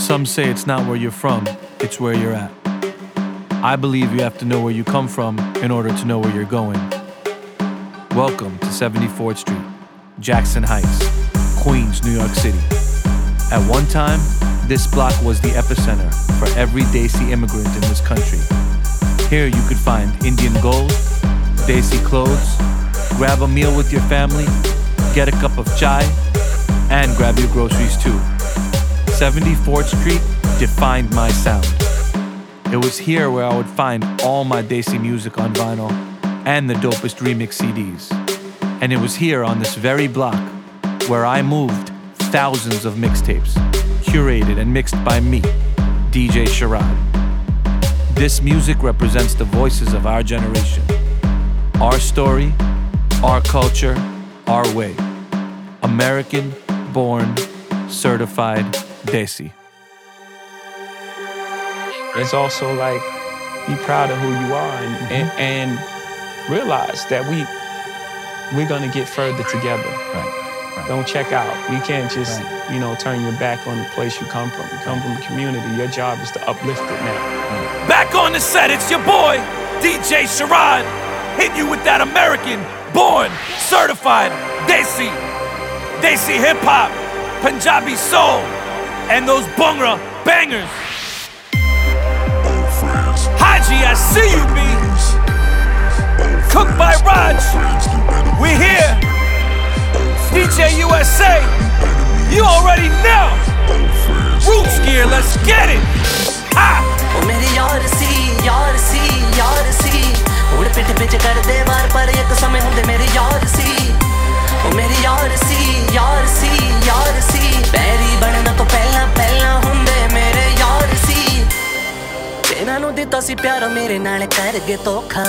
Some say it's not where you're from, it's where you're at. I believe you have to know where you come from in order to know where you're going. Welcome to 74th Street, Jackson Heights, Queens, New York City. At one time, this block was the epicenter for every Desi immigrant in this country. Here you could find Indian gold, Desi clothes, grab a meal with your family, get a cup of chai, and grab your groceries too. 74th Street defined my sound. It was here where I would find all my Desi music on vinyl and the dopest remix CDs. And it was here on this very block where I moved thousands of mixtapes, curated and mixed by me, DJ Sharad. This music represents the voices of our generation, our story, our culture, our way. American, born, certified Desi. It's also like be proud of who you are and, Mm-hmm. and, and realize that we we're gonna get further together. Right. Don't check out. You can't just Right. you know turn your back on the place you come from. You come from a community. Your job is to uplift it now. Back on the set, it's your boy, DJ Sharad, hitting you with that American, born, certified, Desi, Desi hip hop, Punjabi soul, and those bhangra bangers. Haji, I see you, B. Cooked by Raj. We here. DJ USA. You already know. Roots gear, let's get it. ਕਰਦੇ ਵਾਰ ਪਰ ਇੱਕ ਸਮੇਂ ਹੁੰਦੇ ਯਾਰ ਸੀ ਉਹ ਮੇਰੀ ਯਾਰ ਸੀ ਯਾਰ ਸੀ ਯਾਰ ਸੀ ਇਹਨਾਂ ਨੂੰ ਦਿੱਤਾ ਸੀ ਪਿਆਰ, ਮੇਰੇ ਨਾਲ ਕਰ ਗਏ ਧੋਖਾ।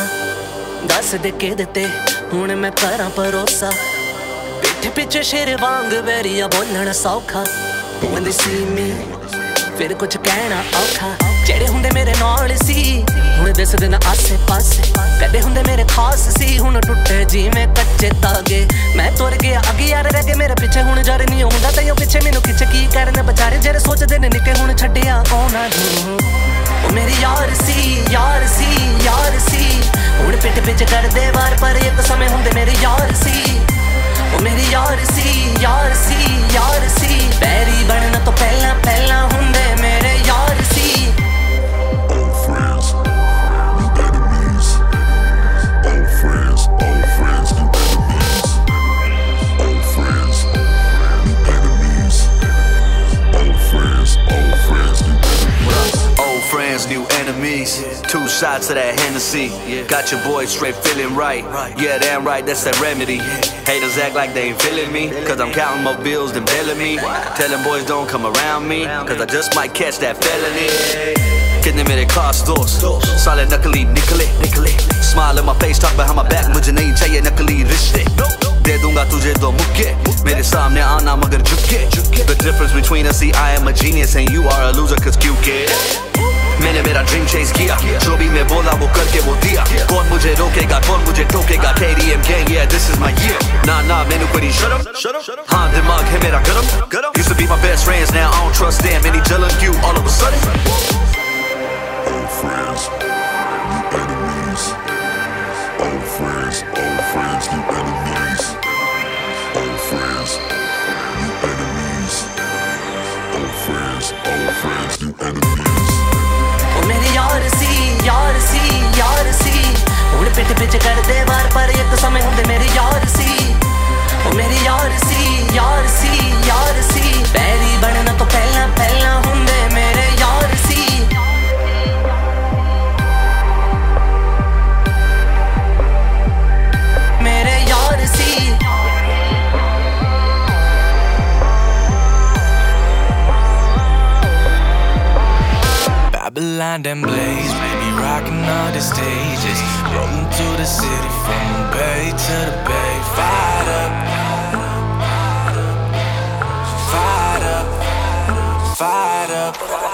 ਦੱਸ ਦੇ ਕਿ ਦਿੱਤੇ ਹੁਣ ਮੈਂ ਕਰਾਂ ਭਰੋਸਾ। ਪਿੱਠ ਪਿੱਛੇ ਸ਼ੇਰ ਵਾਂਗ ਵੈਰੀਆ ਬੋਲਣ ਸੌਖਾ। when they see me ਫਿਰ ਕੁਝ ਕਹਿਣਾ ਔਖਾ। ਜਿਹੜੇ ਹੁੰਦੇ ਮੇਰੇ ਨਾਲ ਸੀ, ਹੁਣ ਦਿਸਦੇ ਨਾ ਆਸੇ ਪਾਸੇ। ਕਦੇ ਹੁੰਦੇ ਮੇਰੇ ਖਾਸ ਸੀ, ਹੁਣ ਟੁੱਟੇ ਜਿਵੇਂ ਕੱਚੇ ਤਾਗੇ ਮੈਂ ਤੁਰ ਗਿਆ, ਅੱਗੇ ਯਾਰ ਰਹਿ ਗਏ ਮੇਰੇ ਪਿੱਛੇ ਹੁਣ ਜਰ ਨਹੀਂ ਆਉਂਦਾ, ਤੇ ਉਹ ਪਿੱਛੇ ਮੈਨੂੰ ਖਿੱਚ ਕੀ ਕਰਨ? ਵਿਚਾਰੇ ਜਿਹੜੇ ਸੋਚਦੇ ਨੇ ਨਿੱਕੇ ਹੁਣ ਛੱਡਿਆ ਉਹਨਾਂ ਨੂੰ। ਉਹ ਮੇਰੀ ਯਾਰ ਸੀ ਯਾਰ ਸੀ ਯਾਰ ਸੀ। ਹੁਣ ਪਿੱਠ ਪਿੱਛੇ ਕਰਦੇ ਵਾਰ, ਪਰ ਇੱਕ ਸਮੇਂ ਹੁੰਦੇ ਮੇਰੇ ਯਾਰ ਸੀ। ਉਹ ਮੇਰੀ ਯਾਰ ਸੀ ਯਾਰ ਸੀ ਯਾਰ ਸੀ। ਪੈਰੀ ਬਣਨ ਤੋਂ ਪਹਿਲਾਂ ਪਹਿਲਾਂ ਹੁੰਦੇ Two shots of that Hennessy. Got your boy straight feeling right. Yeah, damn right, that's that remedy. Haters act like they ain't feeling me. Cause I'm counting more bills than billing me. Telling boys don't come around me. Cause I just might catch that felony. कितने मेरे खास दोस्त साले नकली निकले निकले smile in my face talk behind my back मुझे नहीं चाहिए नकली रिश्ते दे दूंगा तुझे दो मुक्के मेरे सामने आना मगर झुके The difference between us see I am a genius and you are a loser cause क्यों के मैंने मेरा ड्रीम चेस किया जो भी मैं बोला वो करके वो दिया कौन मुझे रोकेगा कौन मुझे टोकेगा KDM gang yeah this is my year nah nah मैंने कोई नहीं shut up shut up हाँ दिमाग है मेरा गरम गरम used to be my best friends now I don't trust them any जलन क्यों all of a sudden Old friends, new enemies. Old friends, old friends, ਯਾਰ ਸੀ ਯਾਰ ਸੀ। ਹੁਣ ਪਿੱਠ ਪਿੱਛੇ ਕਰਦੇ ਵਾਰ ਪਰ ਇੱਕ ਸਮੇਂ ਹੁੰਦੇ ਮੇਰੇ ਯਾਰ ਸੀ। ਉਹ ਮੇਰੇ ਯਾਰ ਸੀ ਯਾਰ ਸੀ ਯਾਰ ਸੀ। ਪੈਰੀ ਬਣਨ ਤੋਂ ਪਹਿਲਾਂ ਪਹਿਲਾਂ ਹੁੰਦੇ ਮੇਰੇ ਯਾਰ ਸੀ। ਮੇਰੇ ਯਾਰ ਸੀ। Babylon and Blaze, rocking all the stages. Rolling through the city from the bay to the bay. Fired up. Fired up. Fired up.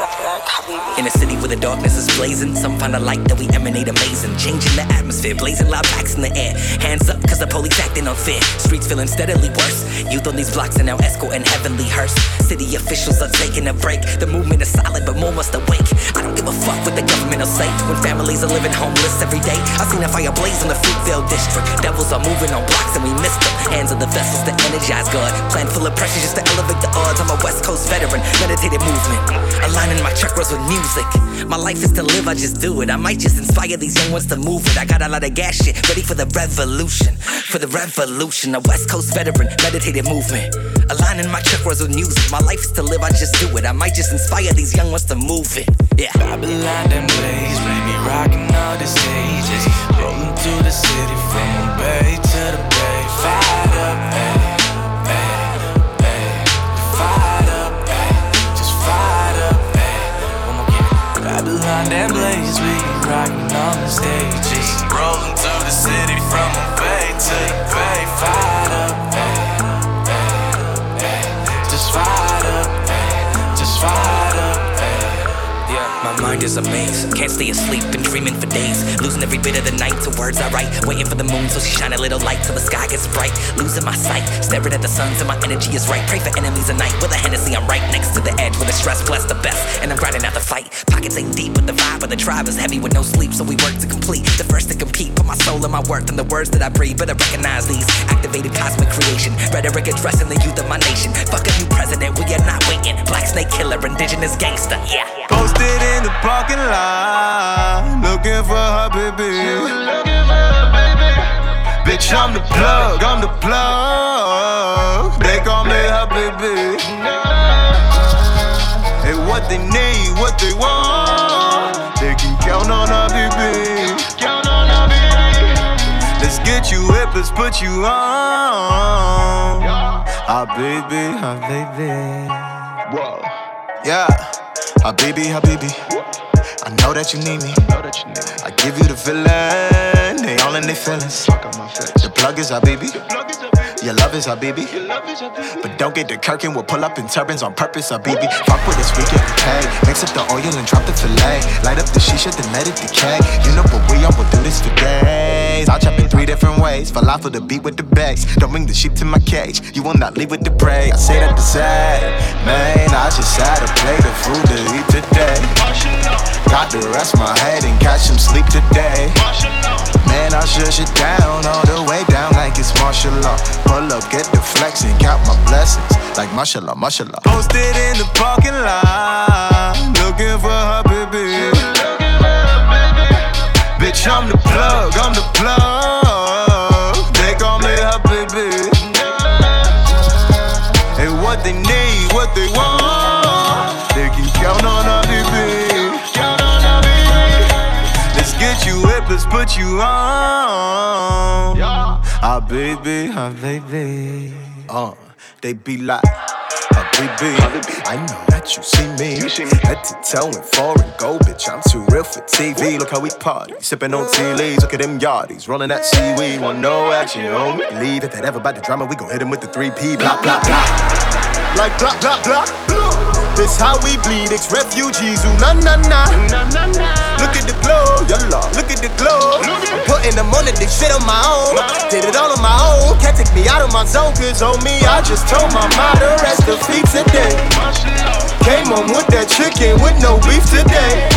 In a city where the darkness is blazing, some find a light that we emanate amazing. Changing the atmosphere, blazing loud facts in the air. Hands up, cause the police acting unfair. Streets feeling steadily worse. Youth on these blocks are now escorting heavenly hearse. City officials are taking a break. The movement is solid, but more must awake. I don't give a fuck what the government will say. When families are living homeless every day, I've seen a fire blaze in the Fruitvale district. Devils are moving on blocks and we miss them. Hands of the vessels to energize God. Plan full of pressure just to elevate the odds. I'm a West Coast veteran, meditated movement. Aligning my church chakras with music. My life is to live, I just do it. I might just inspire these young ones to move it. I got a lot of gas shit, ready for the revolution. For the revolution, a West Coast veteran, meditative movement. Aligning my chakras with music. My life is to live, I just do it. I might just inspire these young ones to move it. Yeah. Babylon and Blaze, baby, rocking all the stages. Rolling through the city from Bay to the And Blaze, we rocking on the stages. Rolling through the city from a Bay to Bay. Fired is a maze. Can't stay asleep, been dreaming for days. Losing every bit of the night to words I write. Waiting for the moon so she shine a little light till the sky gets bright. Losing my sight, staring at the sun till my energy is right. Pray for enemies at night. With a Hennessy, I'm right next to the edge where the stress bless the best. And I'm grinding out the fight. Pockets ain't deep, but the vibe of the tribe is heavy with no sleep. So we work to complete. The first to compete. Put my soul and my worth in the words that I breathe. Better recognize these. Activated cosmic creation. Rhetoric addressing the youth of my nation. Fuck a new president, we are not waiting. Black snake killer, indigenous gangster. Yeah. Posted in the parking lot, looking for her baby. Bitch, I'm the plug, I'm the plug. They call me her baby. Hey, what they need, what they want, they can count on her baby. Let's get you hip, let's put you on. Ah, baby, ah, baby. Whoa. Yeah, ah, baby, ah, baby. I know that you need me. I give you the feeling, they all in their feelings. The plug is baby. Your love is baby. But don't get the Kirkin, we'll pull up in turbans on purpose, our baby. Fuck with this we get paid. Mix up the oil and drop the fillet. Light up the shisha, then let it decay. You know what we on, we'll do this for days. I'll chop in three different ways. Falafel the beat with the bass. Don't bring the sheep to my cage. You will not leave with the prey. I say that to say, man, I just had a plate of food to eat today. Got to rest my head and catch some sleep today. Man, I shush it down all the way down like it's martial law. Pull up, get the flex and count my blessings like mashallah, mashallah. Posted in the parking lot, looking for her baby. Bitch, I'm the plug, I'm the plug. Put you on. Ah, baby, ah, baby. Uh, they be like, ah, baby. I know that you see me. Head to toe in foreign go, bitch. I'm too real for TV. Look how we party, sipping on tea leaves. Look at them yardies, rolling that seaweed. Want no action, homie. Leave if that ever about the drama, we gon' hit him with the 3P. Blah, blah, blah. Like blah, blah, blah. This how we bleed, ex refugees, ooh na na na. Look at the glow, yalla. Look at the glow. I'm putting them on it, this shit on my own. Did it all on my own. Can't take me out of my zone, cause on me, I just told my mom to rest her feet today. Came home with that chicken with no beef today.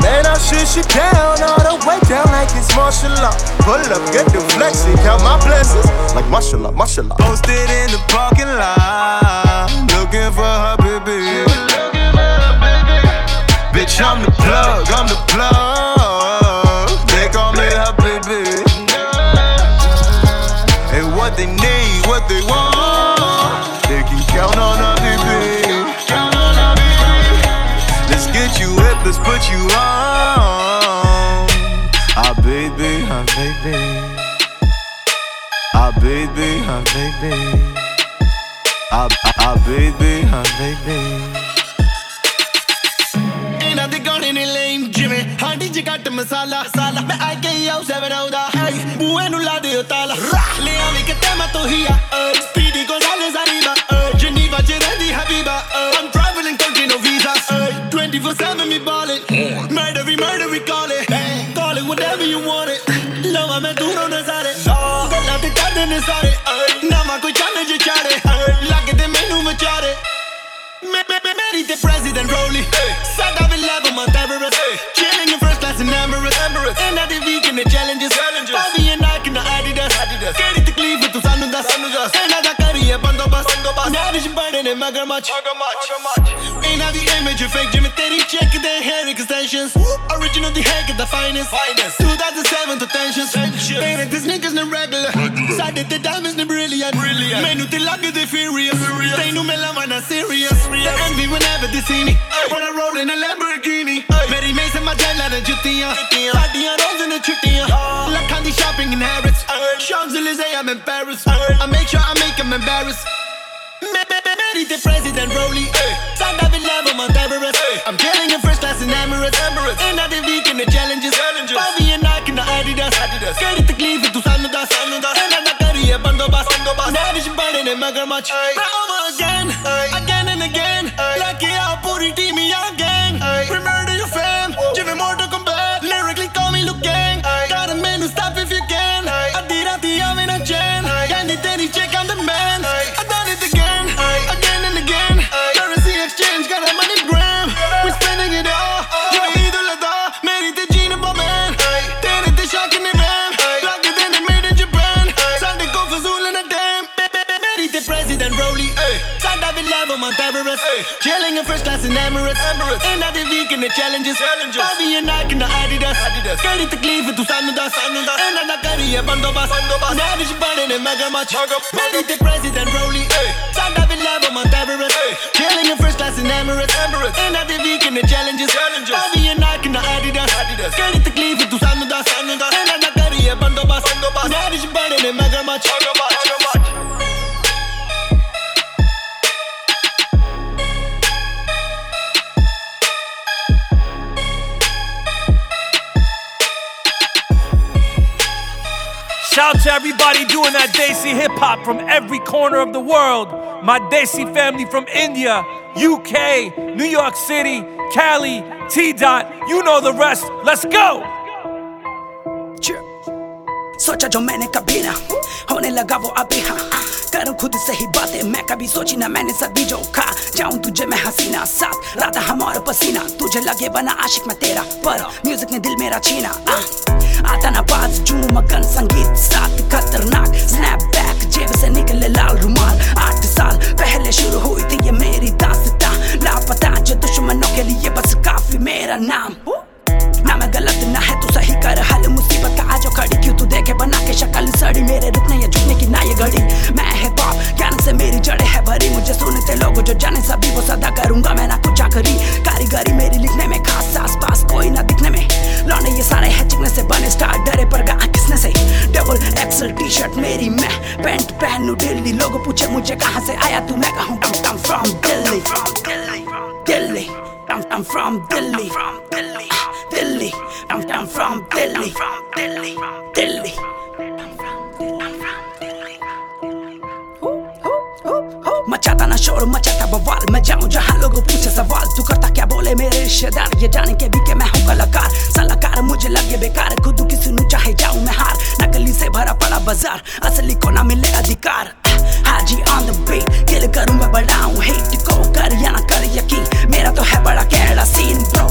Man, I shush it down all the way down like it's martial law. Pull up, get the flex and count my blessings like mashallah, mashallah. Posted in the parking lot, looking for her baby. Bitch, I'm the plug, I'm the plug. They call me her baby. And what they need, what they want, they can count on her baby. Let's get you hip, let's put you on. Ah, baby, ah, baby. Ah, baby, ah, baby. ਆ ਆ baby ਹਾਂ baby ਇਹਨਾਂ ਦੇ ਗਾਣੇ ਨੇ lame ਜਿਵੇਂ ਹਾਂਡੀ ਚ ਘੱਟ ਮਸਾਲਾ। ਸਾਲਾ ਮੈਂ ਆ ਕੇ ਆਉ ਸੈਵਨ ਆਉਦਾ ਹਾਈ ਬੂਏ ਨੂੰ ਲਾ ਦਿਓ ਤਾਲਾ। ਲਿਆ ਵੀ ਕਿਤੇ ਮੈਂ ਤੋ ਹੀ ਆ ਸਪੀਡੀ ਗੋਜ਼ਾਲੇ ਜ਼ਰੀਬਾ ਜਨੀਵਾ ਚ ਰਹਿੰਦੀ ਹਬੀਬਾ ਆਮ travelling country no visa 24/7 me balling murder we murder we call it call it whatever you want it ਲਵਾ ਮੈਂ ਦੂਰੋਂ ਨਜ਼ਾਰੇ। ਗੱਲਾਂ ਤੇ ਕਰਦੇ ਨੇ ਸਾਰੇ ਨਾ ਮਾ ਕੋਈ Married the president, Roley. Hey. Said I've level Mount Everest. Hey. Chilling in first class in Emirates. End of the week in the challenges. challenges. Bobby and Nike in the Adidas. Adidas. Carry the cleave with the Sanundas. Sanundas. End of the career, Bandobas. Bandobas. Narish Burden and Magarmach. Magarmach. Ain't of the image of fake Jimmy Terry. Check their hair extensions. Original the heck at the finest. 2007 to tensions. tensions. Painted these niggas no regular. Sade the diamonds, they're brilliant. brilliant. Menu te like they furious. furious. They know me la mana serious. They envy whenever they see me. Ay. When I roll in a Lamborghini. Ay. Mary Mays in my jail, I juttiya. Partyਆਂ rolls in a chuttiya. Lakhਾਂ the shopping in Harrods. Champs-Élysées, I'm in Paris. I make sure I make them embarrassed. Mary the president, Roley. Sanda Villa, man. Narish bade ne magarmach in Emirates In the week in the challenges Bobby and Nike in the Adidas Kari takleef tu sanu das Ena na kariye bandobast Narish bade ne magamach Meri te president Roley Sada will love on Mount Everest. Chilling in first class in Emirates In the week in the challenges. Bobby and Nike in the Adidas. Kari takleef tu sanu Shout to everybody doing that Desi hip hop from every corner of the world. My Desi family from India, UK, New York City, Cali, T Dot. You know the rest. Let's go. सोचा जो मैंने कभी ना होने लगा वो अभी हाँ। करूँ खुद से ही बातें मैं कभी सोची ना मैंने सभी जो खा। जाऊँ तुझे मैं हसीना साथ रात हमारा पसीना। तुझे लगे बना आशिक मैं तेरा पर म्यूज़िक ने दिल मेरा छीना आ, आता ना बाज जू मगन संगीत साथ खतरनाक। स्नैप बैक जेब से निकले लाल रुमाल। आठ साल पहले शुरू हुई थी ये मेरी दास्तां। लापता जो दुश्मनों के लिए बस काफ़ी मेरा नाम। ना मैं गलत ना है तू सही कर। हल मुसीबत का आज खड़ी क्यों तू देखे बना के शक्ल सड़ी? मेरे रुकने या झुकने की ना ये घड़ी। मैं है पॉप ज्ञान से मेरी जड़े है भरी। मुझे सुनते लोग जो जाने सभी वो सदा करूँगा मैं ना कुछ आखरी। कारीगरी मेरी लिखने में खास आस पास कोई ना दिखने में। लौंडे ये सारे है चिकने से बने स्टार डरे पर गा किसने से? डबल एक्सल टी शर्ट मेरी मैं पैंट पहनू दिल्ली लोग पूछे मुझे कहाँ से आया तू? मैं कहूँ I'm, I'm from Delhi, from Delhi, Delhi. I'm, I'm from Delhi, I'm from Delhi, Delhi. मचाता ना शोर मचाता बवाल। मैं जाऊँ जहाँ लोग पूछे सवाल। तू करता क्या बोले मेरे रिश्तेदार? ये जाने के भी कि मैं हूँ कलाकार। सलाहकार मुझे लगे बेकार। खुद की सुनू चाहे जाऊँ मैं हार। नकली से भरा पड़ा बाज़ार। असली को ना मिले अधिकार। Haji on the beat kill करूँ मैं बढ़ाऊं। हेट को कर या ना कर यकीन। मेरा तो है बड़ा Kaira scene bro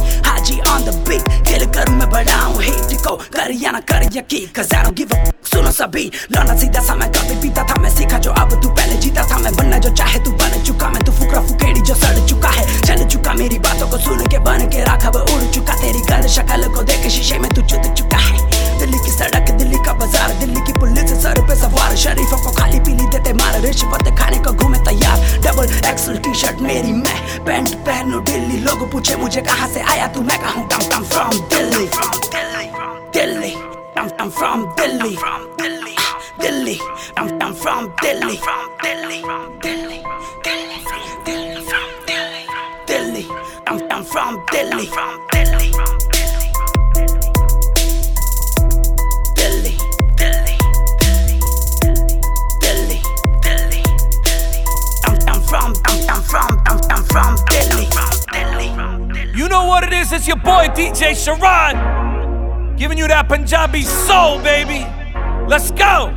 Haji on the beat खेल कर मैं बढ़ाऊं हेट को कर या ना कर यकीन cause I don't give a सुनो सभी लौना सीधा सा मैं कभी पीता था मैं सीखा जो अब तू पहले जीता था मैं बनना जो चाहे तू बन चुका मैं तू फुकरा फुकेड़ी जो सड़ चुका है चल चुका मेरी बातों को सुन के बन के रखा उड़ चुका तेरी गल शक्ल को देख शीशे में तू चुत चुका है दिल्ली की सड़क, दिल्ली का बाज़ार, दिल्ली की पुलिस सर पे सवार। शरीफों को खाली पीली देते मार, रिश्वत खाने को घूमे तैयार। डबल एक्सल टी शर्ट मेरी मैं, पैंट पहनू दिल्ली। लोग पूछे मुझे कहाँ से आया तू? मैं कहूँ from Delhi from Delhi from Delhi. You know what it is? It's your boy DJ Sharad. Giving you that Punjabi soul, baby. Let's go.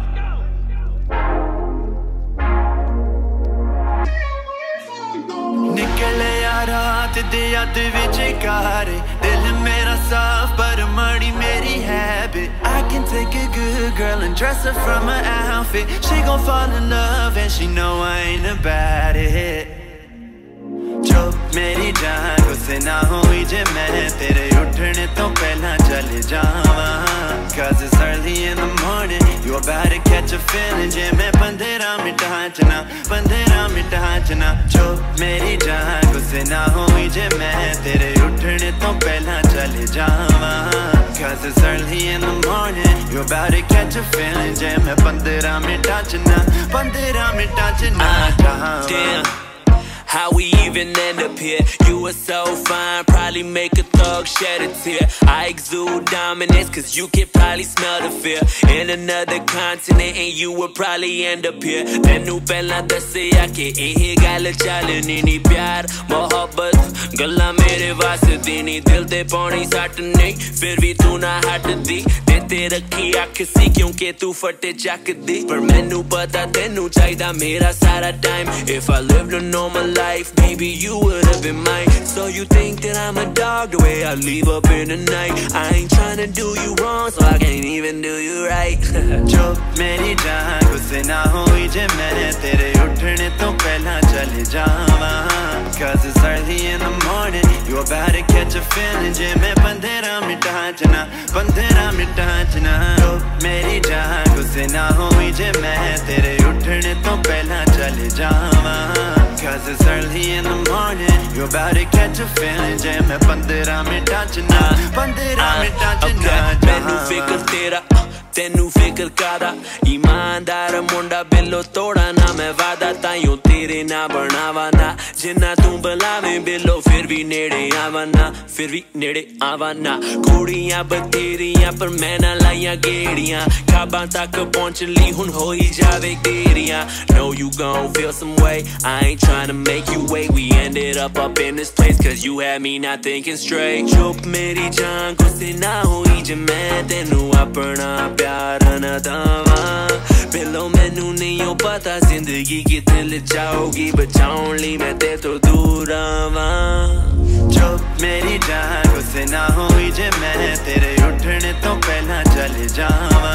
ਨਿਕਲੇ ਆ ਰਾਤ ਦੇ ਵਿੱਚ ਕਾਰ ਦਿਲ ਮੇਰਾ ਸਾਫ ਪਰ ਮੜੀ ਮੇਰੀ can take a good girl and dress her from her outfit she gon' fall in love and she know I ain't जो मेरी जान गुस्से ना हुई जे मैं तेरे उठने तो पहला चले जावा Cause it's early in the morning You about to catch a feeling जे मैं पंद्रह मिनट हाचना पंद्रह मिनट हाचना जो मेरी जान गुस्से ना हुई जे मैं तेरे उठने तो पहला चले जावा Cause it's early in the morning You about to catch a feeling जे मैं पंद्रह मिनट हाचना पंद्रह minute हाचना Damn. How we even end up here? You were so fine, probably make a thug shed a tear. I exude dominance, cause you can probably smell the fear. In another continent, and you would probably end up here. ਤੈਨੂੰ ਪਹਿਲਾਂ ਦੱਸਿਆ ਕਿ ਇਹ ਗੱਲ ਚੱਲਣੀ ਨਹੀਂ ਪਿਆਰ ਮੁਹੱਬਤ ਗੱਲਾਂ ਮੇਰੇ ਵਾਸਤੇ ਨਹੀਂ ਦਿਲ ਤੇ ਪਾਉਣੀ ਸੱਟ ਨਹੀਂ ਫਿਰ ਵੀ ਤੂੰ ਨਾ ਹਟਦੀ ਤੇ ਤੇ ਰੱਖੀ ਅੱਖ ਸੀ ਕਿਉਂਕਿ ਤੂੰ ਫੱਟੇ ਚੱਕਦੀ ਪਰ ਮੈਨੂੰ ਪਤਾ ਤੈਨੂੰ ਚਾਹੀਦਾ ਮੇਰਾ ਸਾਰਾ time If I lived a normal life, maybe you would have been mine. So you think that I'm a dog the way I leave up in the night. I ain't trying to do you wrong, so I can't even do you right. जो मेरी जान गुस्से ना हुई जे मैं तेरे उठने तो पहला चले जावा Cause it's early in the morning You about to catch a feeling Jai मैं बंदेरा mita जना बंदेरा mita जना Toh meri जहाँ गुस्से na hoi jai मैं Tere uthne तो pehla chale Java Cause it's early in the morning You about to catch a feeling Jai जे मैं बंदेरा मिटा जना बंदेरा मिटा जना मैनू फिकर तेरा तेनू फिकर कादा ईमानदार मुंडा बिलो तोड़ा ना मैं वादा ताइयों ਤੇਰੇ ਨਾ ਬਣਾਵਾ ਨਾ ਜਿੰਨਾ ਤੂੰ ਬੁਲਾਵੇਂ ਬਿੱਲੋ ਫਿਰ ਵੀ ਨੇੜੇ ਆਵਾ ਨਾ ਫਿਰ ਵੀ ਨੇੜੇ ਆਵਾ ਨਾ ਕੁੜੀਆਂ ਬਥੇਰੀਆਂ ਪਰ ਮੈਂ ਨਾ ਲਾਈਆਂ ਗੇੜੀਆਂ ਖਾਬਾਂ ਤੱਕ ਪਹੁੰਚ ਲਈ ਹੁਣ ਹੋਈ ਜਾਵੇ ਤੇਰੀਆਂ know you gon' feel some way I ain't trying to make you wait we ended up up in this place cause you had me not thinking straight ਚੁੱਪ ਮੇਰੀ ਜਾਨ ਗੁੱਸੇ ਨਾ ਹੋਈ ਜੇ ਮੈਂ ਤੈਨੂੰ ਆਪਣਾ ਪਿਆਰ ਨਾ ਦਵਾਂ ਬਿੱਲੋ ਮੈਨੂੰ ਨਹੀਂ ਉਹ ਪਤਾ ਜ਼ਿੰਦਗੀ ਕਿੱਥੇ ਲੈ ਜਾਊਗੀ ਬਚਾਉਣ ਲਈ ਮੈਂ ਤੇ ਤੋਂ ਦੂਰ ਆਵਾਂ जो मेरी जान गुस्से ना हुई जे मैं तेरे उठने तो पहला चले जावा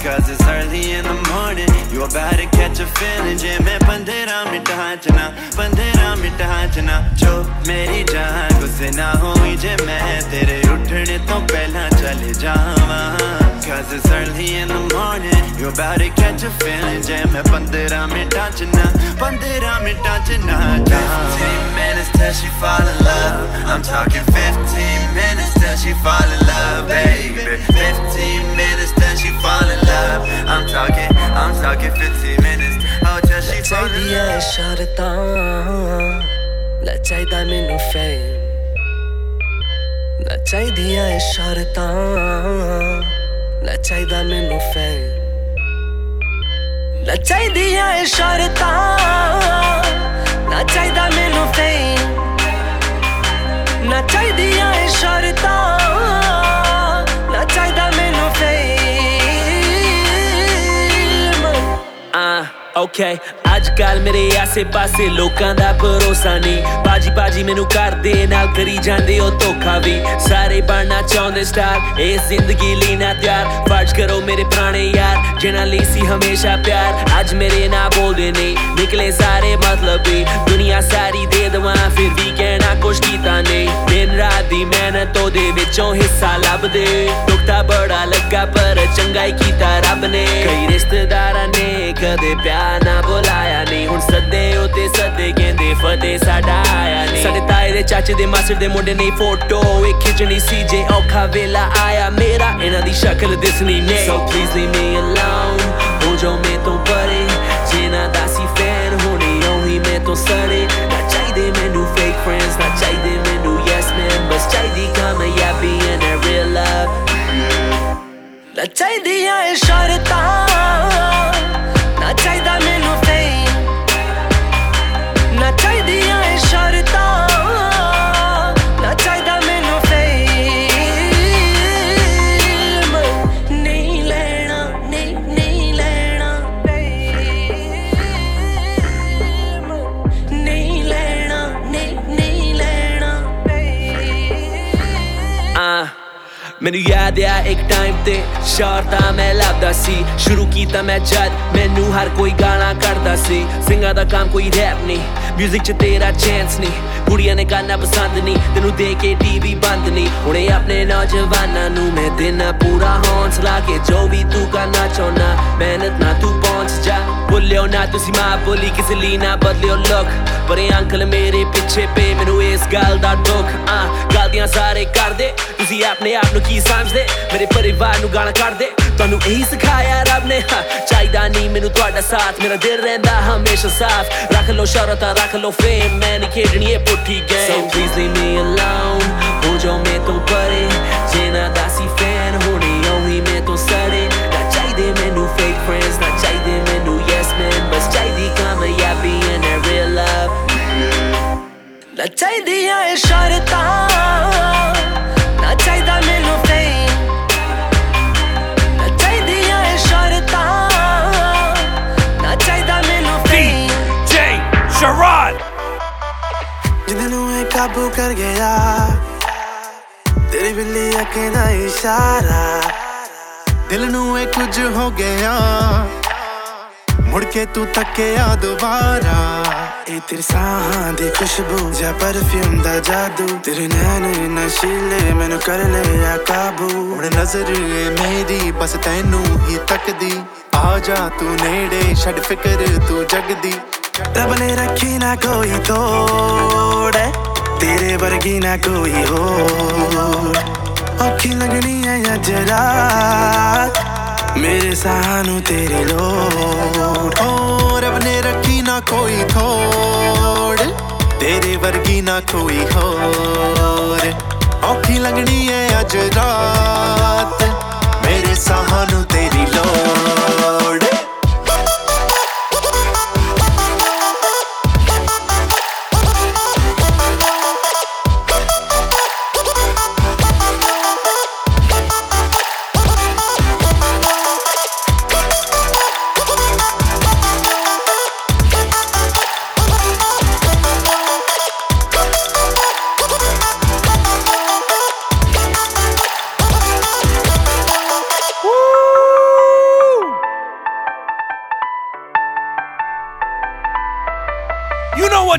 Cause it's early in the morning You about to catch a feeling जे मैं पंद्रह मिनट हाचना पंद्रह मिनट हाचना जो मेरी जान गुस्से ना हुई जे मैं तेरे उठने तो पहला चले जावा Cause it's early in the morning. You about to catch a feeling. Jam me bandera mitachna bandera mitachna 15 minutes till she fall in love. I'm talking 15 minutes till she fall in love baby. 15 minutes till she fall in love. I'm talking I'm talking 15 minutes. Oh till she fall in love. ਲੈ ਚਾਹੀਦੀ ਐ ਸ਼ਰਤਾਂ ਲੈ ਚਾਹੀਦਾ ਮੈਨੂੰ fame ਲੈ ਚਾਹੀਦੀ ਐ ਸ਼ਰਤਾਂ ਲੈ ਚਾਹੀਦਾ ਮੈਨੂੰ ਫੇਮ ਲੈ ਚਾਹੀਦੀਆਂ ਇਸ਼ਾਰਤਾਂ ਨਾ ਚਾਹੀਦਾ ਮੈਨੂੰ ਫੇਮ ਨਾ ਚਾਹੀਦੀਆਂ ਇਸ਼ਾਰਤਾਂ ਨਾ ਚਾਹੀਦਾ ਮੈਨੂੰ ਫੇਮ ਆ ਓਕੇ ਅੱਜ ਕੱਲ ਮੇਰੇ ਆਸੇ ਪਾਸੇ ਲੋਕਾਂ ਦਾ ਭਰੋਸਾ ਨਹੀਂ ਬਾਜੀ ਬਾਜੀ ਮੈਨੂੰ ਕਰਦੇ ਨਾਲ ਕਰੀ ਜਾਂਦੇ ਉਹ ਧੋਖਾ ਵੀ ਸਾਰੇ ਬਣਨਾ ਚਾਹੁੰਦੇ ਸਟਾਰ ਇਹ ਜ਼ਿੰਦਗੀ ਲਈ ਨਾ ਤਿਆਰ ਫਰਜ਼ ਕਰੋ ਮੇਰੇ ਪੁਰਾਣੇ ਯਾਰ ਜਿਨ੍ਹਾਂ ਲਈ ਸੀ ਹਮੇਸ਼ਾ ਪਿਆਰ ਅੱਜ ਮੇਰੇ ਨਾਲ ਬੋਲਦੇ ਨੇ ਨਿਕਲੇ ਸਾਰੇ ਮਤਲਬੀ ਦੁਨੀਆ ਸਾਰੀ ਦੇ ਦਵਾਂ ਫਿਰ ਵੀ ਕਹਿਣਾ ਕੁਛ ਕੀਤਾ ਨਹੀਂ ਦਿਨ ਰਾਤ ਦੀ ਮਿਹਨਤ ਉਹਦੇ ਵਿੱਚੋਂ ਹਿੱਸਾ ਲੱਭਦੇ ਦੁੱਖ ਤਾਂ ਬੜਾ ਲੱਗਾ ਪਰ ਚੰਗਾਈ ਕੀਤਾ ਰੱਬ ਨੇ ਕਈ ਰਿਸ਼ਤੇਦਾਰਾਂ ਨੇ ਕਦੇ ਪਿਆਰ ਨਾ ਬੁਲਾਇਆ ਨਹੀਂ ਹੁਣ ਸੱਦੇ ਉਤੇ ਸੱਦੇ ਕਹਿੰਦੇ ਫਤਿਹ ਸਾਡਾ ਆਇਆ ਨਹੀਂ ਸਾਡੇ ਤਾਏ ਦੇ ਚਾਚੇ ਦੇ ਮਾਸੜ ਦੇ ਮੁੰਡੇ ਨੇ ਫੋਟੋ ਇਹ ਖਿੱਚਣੀ ਸੀ ਜੇ ਔਖਾ ਵੇਲਾ ਆਇਆ ਮੇਰਾ ਇਹਨਾਂ ਦੀ ਸ਼ਕਲ ਦਿਸਣੀ ਨਹੀਂ so please leave me alone ਹੋ ਜਾਓ ਮੈਂ ਤੋਂ ਪਰੇ ਜਿਨ੍ਹਾਂ ਦਾ ਸੀ ਫੈਨ ਹੋਣੇ ਉਹੀ ਮੈਂ ਤੋਂ ਸੜੇ ਨਾ ਚਾਹੀਦੇ ਮੈਨੂੰ fake friends ਨਾ ਚਾਹੀਦੇ ਮੈਨੂੰ yes man ਬਸ ਚਾਹੀਦੀ ਕਾਮਯਾਬੀ and a real love ਨਾ ਚਾਹੀਦੀਆਂ ਇਸ਼ਾਰਤਾਂ ਮੈਨੂੰ ਯਾਦ ਆ ਇੱਕ ਟਾਈਮ ਤੇ ਸ਼ਾਰਟਾ ਮੈਂ ਲੱਭਦਾ ਸੀ ਸ਼ੁਰੂ ਕੀਤਾ ਮੈਂ ਜਦ ਮੈਨੂੰ ਹਰ ਕੋਈ ਗਾਣਾ ਕੱਢਦਾ ਸੀ ਸਿੰਗਰ ਦਾ ਕੰਮ ਕੋਈ ਰੈਪ ਨਹੀਂ 뮤직 ਚ ਤੇਰਾ ਚਾਂਸ ਨਹੀਂ ਕੁੜੀਆਂ ਨੇ ਗਾਣਾ ਪਸੰਦ ਨਹੀਂ ਤੈਨੂੰ ਦੇ ਕੇ ਟੀਵੀ ਬੰਦ ਨਹੀਂ ਹੁਣੇ ਆਪਣੇ ਨੌਜਵਾਨਾਂ ਨੂੰ ਮੈਂ ਦੇਣਾ ਪੂਰਾ ਹੌਂਸਲਾ ਕੇ ਜੋ ਵੀ ਤੂੰ ਕਰਨਾ ਚਾਹੁੰਨਾ ਮਿਹਨਤ ਨਾ ਤੂੰ ਪਹੁੰਚ ਜਾ ਬੋਲਿਓ ਨਾ ਤੁਸੀਂ ਮਾਂ ਬੋਲੀ ਕਿਸੇ ਲਈ ਨਾ ਬਦਲਿਓ ਲੁੱਕ ਪਰ ਇਹ ਅੰਕਲ ਮੇਰੇ ਪਿੱਛੇ ਪੇ ਮੈਨੂੰ ਇਸ ਗੱਲ ਦਾ ਦੁੱਖ ਆ ਗਲਤੀਆਂ ਸਾਰੇ ਕਰਦੇ ਤੁਸੀਂ ਆਪਣੇ ਆਪ ਨੂੰ ਕੀ ਸਮਝਦੇ ਮੇਰੇ ਪਰਿਵਾਰ ਨੂੰ ਗਾਣਾ ਕੱਢਦੇ ਤੁਹਾਨੂੰ ਇਹੀ ਸਿਖਾਇਆ ਰੱਬ ਨੇ ਹਾਂ, ਚਾਹੀਦਾ ਨਹੀਂ ਮੈਨੂੰ ਤੁਹਾਡਾ ਸਾਥ ਮੇਰਾ ਦਿਲ ਰਹਿੰਦਾ ਹਮੇਸ਼ਾ ਸਾਫ਼ ਰੱਖ ਲੋ ਸ਼ੌਹਰਤ ਰੱਖ ਲੋ ਫੇਮ ਮੈਂ ਨਹੀਂ ਖੇਡਣੀ ਇਹ ਪੁੱਠੀ game so please leave me alone ਹੋ ਜਾਓ ਮੈਂ ਤੋਂ ਪਰੇ ਜਿਨਾ ਦਾ ਸੀ ਫੈਨ ਹੋਣੀ ਉਹੀ ਮੈਂ ਤੋਂ ਸੜੇ ਨਾ ਚਾਹੀਦੇ ਮੈਨੂੰ fake friends ਨਾ ਚਾਹੀਦੇ ਮੈਨੂੰ yes men ਬਸ ਚਾਹੀਦੀ ਕਾਮਯਾਬੀ and a real love ਨਾ ਚਾਹੀਦੀਆਂ ਇਹ ਸ਼ਰਤਾਂ ਕਾਬੂ ਕਰ ਗਿਆ। ਤੇਰੀ ਬਿੱਲੀ ਅੱਖਾਂ ਦਾ ਇਸ਼ਾਰਾ। ਦਿਲ ਨੂੰ ਇਹ ਕੁਝ ਹੋ ਗਿਆ। ਮੁੜ ਕੇ ਤੂੰ ਤੱਕਿਆ ਦੁਬਾਰਾ। ਇਹ ਤੇਰੇ ਸਾਹਾਂ ਦੀ ਖੁਸ਼ਬੂ ਜਾਂ ਪਰਫਿਊਮ ਦਾ ਜਾਦੂ। ਤੇਰੇ ਨੈਣ ਨਸ਼ੀਲੇ ਮੈਨੂੰ ਕਰ ਲਿਆ ਕਾਬੂ। ਹੁਣ ਨਜ਼ਰ ਮੇਰੀ, ਬਸ ਤੈਨੂੰ ਹੀ ਤੱਕਦੀ। ਆ ਜਾ ਤੂੰ ਨੇੜੇ, ਛੱਡ ਫਿਕਰ ਤੂੰ ਜਗਦੀ। ਰੱਬ ਨੇ ਰੱਖੀ ਨਾ ਕੋਈ ਤੋੜ। ਤੇਰੇ ਵਰਗੀ ਨਾ ਕੋਈ ਹੋਰ। ਔਖੀ ਲੱਗਣੀ ਐ ਅੱਜ ਰਾਤ। ਮੇਰੇ ਸਾਹਾਂ ਨੂੰ ਤੇਰੀ ਲੋੜ। ਓ ਰੱਬ ਨੇ ਰੱਖੀ ਨਾ ਕੋਈ ਥੋੜ ਤੇਰੇ ਵਰਗੀ ਨਾ ਕੋਈ ਹੋਰ। ਔਖੀ ਲੱਗਣੀ ਏ ਅੱਜ ਰਾਤ। ਮੇਰੇ ਸਾਹਾਂ ਨੂੰ ਤੇਰੀ ਲੋੜ।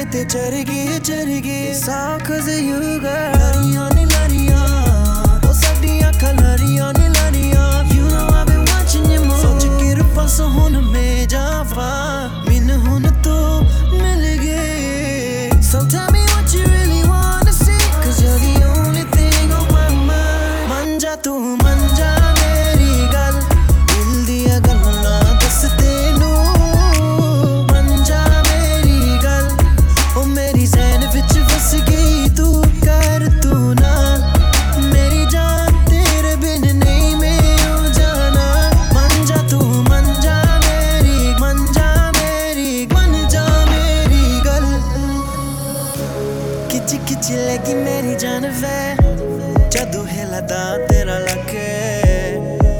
ਮੇਰੇ ਤੇ ਚੜ ਗਈ ਚੜ ਗਈ ਸਾਖਜ਼ ਯੂ ਗਰਲ ਲੜੀਆਂ ਨੇ ਲੜੀਆਂ ਉਹ ਸਾਡੀਆਂ ਖਲਰੀਆਂ ਨੇ ਲੜੀਆਂ you know I been watching you move ਸੋਚ ਕੇ ਰਫਸ ਹੁਣ ਮੈਂ ਜਾਵਾ। ਮਿਨ ਹੁਣ ਤੂੰ ਮਿਲ ਗਏ। ਸਮਟਾਈਮ खिंची खिंची लगी मेरी जान वे। जादू है लदा तेरा लगे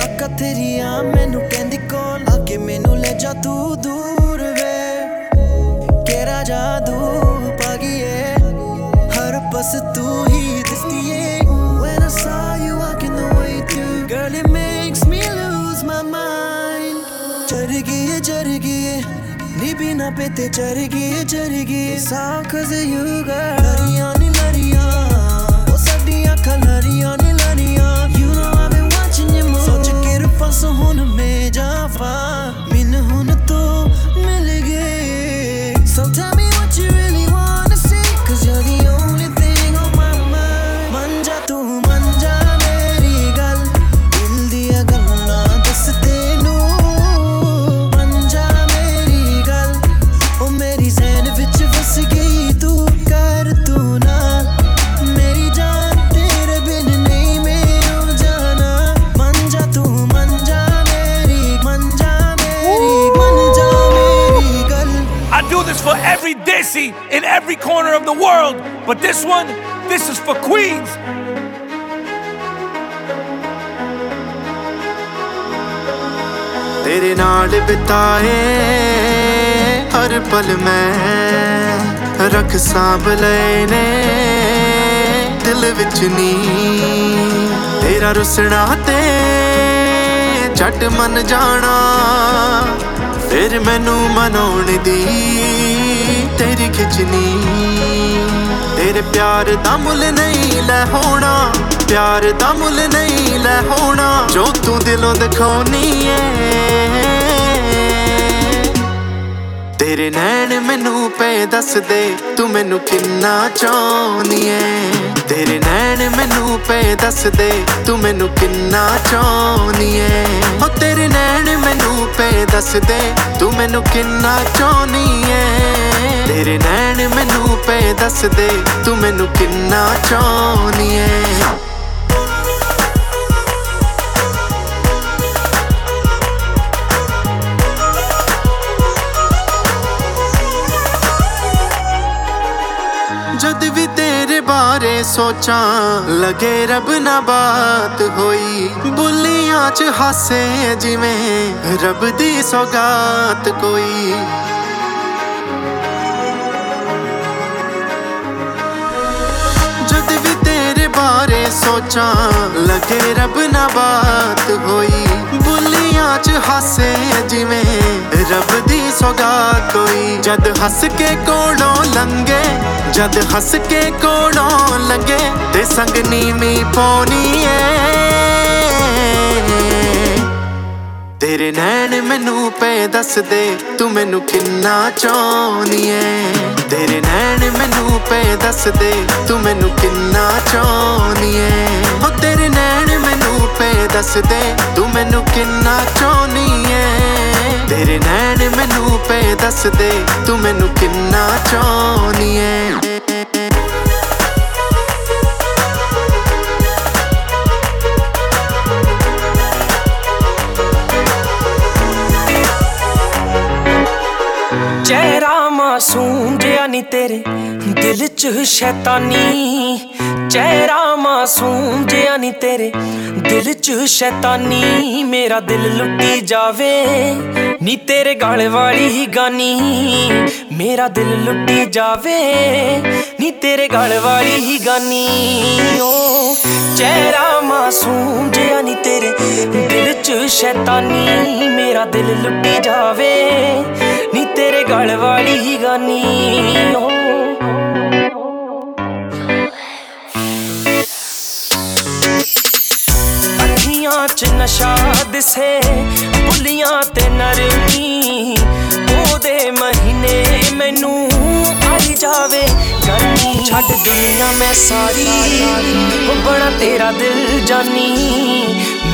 अक्का तेरी आ मैनू कहंदी कौन? आके मैनू ले जा तू दूर वे। केरा जादू पागी है। हर पस तू ही दिसती है। When I saw you walking the way to Girl, it makes me lose my mind Chargi गई है चर है ਪੇਤੇ ਚਰ ਗਈ ਚਰ ਗਈ ਸਾਖਜ਼ ਯੂ ਗਰ ਲਰੀਆਂ ਨੀ ਲਰੀਆਂ ਉਹ ਸਾਡੀਆਂ ਖਲਰੀਆਂ ਨੀ ਲਰੀਆਂ You know I've been watching you move ਸੋਚ ਕੇ ਰਫਸ ਹੁਣ ਮੈਂ in every corner of the world. But this one, this is for Queens. तेरे नाल बिताए हर पल मैं रख सांभ लेने दिल विच नी तेरा रुसना ते झट मन जाना फिर मैनू दी ਤੇਰੀ ਖਿੱਚਣੀ। ਤੇਰੇ ਪਿਆਰ ਦਾ ਮੁੱਲ ਨਹੀਂ ਲੈ ਹੋਣਾ। ਪਿਆਰ ਦਾ ਮੁੱਲ ਨਹੀਂ ਲੈ ਹੋਣਾ। ਜੋ ਤੂੰ ਦਿਲੋਂ ਦਿਖਾਉਣੀ ਏ। ਤੇਰੇ ਨੈਣ ਮੈਨੂੰ ਪਏ ਦੱਸਦੇ ਤੂੰ ਮੈਨੂੰ ਕਿੰਨਾ ਚਾਹਨੀ ਏ ਤੇਰੇ ਨੈਣ ਮੈਨੂੰ ਪਏ ਦੱਸਦੇ ਤੂੰ ਮੈਨੂੰ ਕਿੰਨਾ ਚਾਹਨੀ ਏ ਹੋ ਤੇਰੇ ਨੈਣ ਮੈਨੂੰ ਪਏ ਦੱਸਦੇ ਤੂੰ ਮੈਨੂੰ ਕਿੰਨਾ ਚਾਹਨੀ ਏ ਤੇਰੇ ਨੈਣ ਮੈਨੂੰ ਪਏ ਦੱਸਦੇ ਤੂੰ ਮੈਨੂੰ ਕਿੰਨਾ ਚਾਹਨੀ ਏ सोचा, लगे रब ना बात होई। बुलियाँ च हासे जिवें रब दी सौगात कोई। जद भी तेरे बारे सोचा, लगे रब ना बात होई। ਹੋਈ ਬੁੱਲੀਆਂ ਚ ਹਾਸੇ ਜਿਵੇਂ ਰੱਬ ਦੀ ਸੌਗਾਤ ਹੋਈ ਜਦ ਹੱਸ ਕੇ ਕੋਲੋਂ ਲੰਗੇ ਜਦ ਹੱਸ ਕੇ ਕੋਲੋਂ ਲੰਗੇ ਤੇ ਸੰਗ ਨੀਵੀਂ ਪਾਉਣੀ ਏ। ਤੇਰੇ ਨੈਣ ਮੈਨੂੰ ਪਏ ਦੱਸਦੇ ਤੂੰ ਮੈਨੂੰ ਕਿੰਨਾ ਚਾਹਨੀ ਏ? ਤੇਰੇ ਨੈਣ ਮੈਨੂੰ ਪਏ ਦੱਸਦੇ ਤੂੰ ਮੈਨੂੰ ਕਿੰਨਾ ਚਾਹਨੀ ਏ? ਹੋ ਤੇਰੇ ਨੈਣ ਮੈਨੂੰ ਪਏ ਦੱਸਦੇ ਤੂੰ ਮੈਨੂੰ ਕਿੰਨਾ ਚਾਹਨੀ ਏ? ਤੇਰੇ ਨੈਣ ਮੈਨੂੰ ਪਏ ਦੱਸਦੇ ਤੂੰ ਮੈਨੂੰ ਕਿੰਨਾ ਚਾਹਨੀ ਏ? ਮਾਸੂਮ ਜਿਹਾ ਨੀ ਤੇਰੇ ਦਿਲ 'ਚ ਸ਼ੈਤਾਨੀ। ਚਿਹਰਾ ਮਾਸੂਮ ਜਿਹਾ ਨੀ ਤੇਰੇ ਦਿਲ 'ਚ ਸ਼ੈਤਾਨੀ। ਮੇਰਾ ਦਿਲ ਲੁੱਟੀ ਜਾਵੇ, ਨੀ ਤੇਰੇ ਗਾਲ ਵਾਲੀ ਹੀ ਗਾਨੀ। ਮੇਰਾ ਦਿਲ ਲੁੱਟੀ ਜਾਵੇ, ਨੀ ਤੇਰੇ ਗਾਲ ਵਾਲੀ ਹੀ ਗਾਨੀ। ਓ ਚਿਹਰਾ ਮਾਸੂਮ ਜਿਹਾ ਨੀ ਤੇਰੇ ਦਿਲ 'ਚ ਸ਼ੈਤਾਨੀ। ਮੇਰਾ ਦਿਲ ਲੁੱਟੀ ਜਾਵੇ ਨੀ ਤੇਰੇ ਗਲ ਵਾਲੀ ਹੀ ਗਾਨੀ ਓ। ਅੱਖੀਆਂ 'ਚ ਨਸ਼ਾ ਦਿਸੇ, ਬੁੱਲੀਆਂ ਤੇ ਨਰਮੀ। ਉਹਦੇ ਮਹੀਨੇ ਮੈਨੂੰ ਆਈ ਜਾਵੇ ਗਰਮੀ ਛੱਡ ਦੁਨੀਆ ਮੈਂ ਸਾਰੀ, ਉਹ ਬਣਾ ਤੇਰਾ ਦਿਲ ਜਾਨੀ।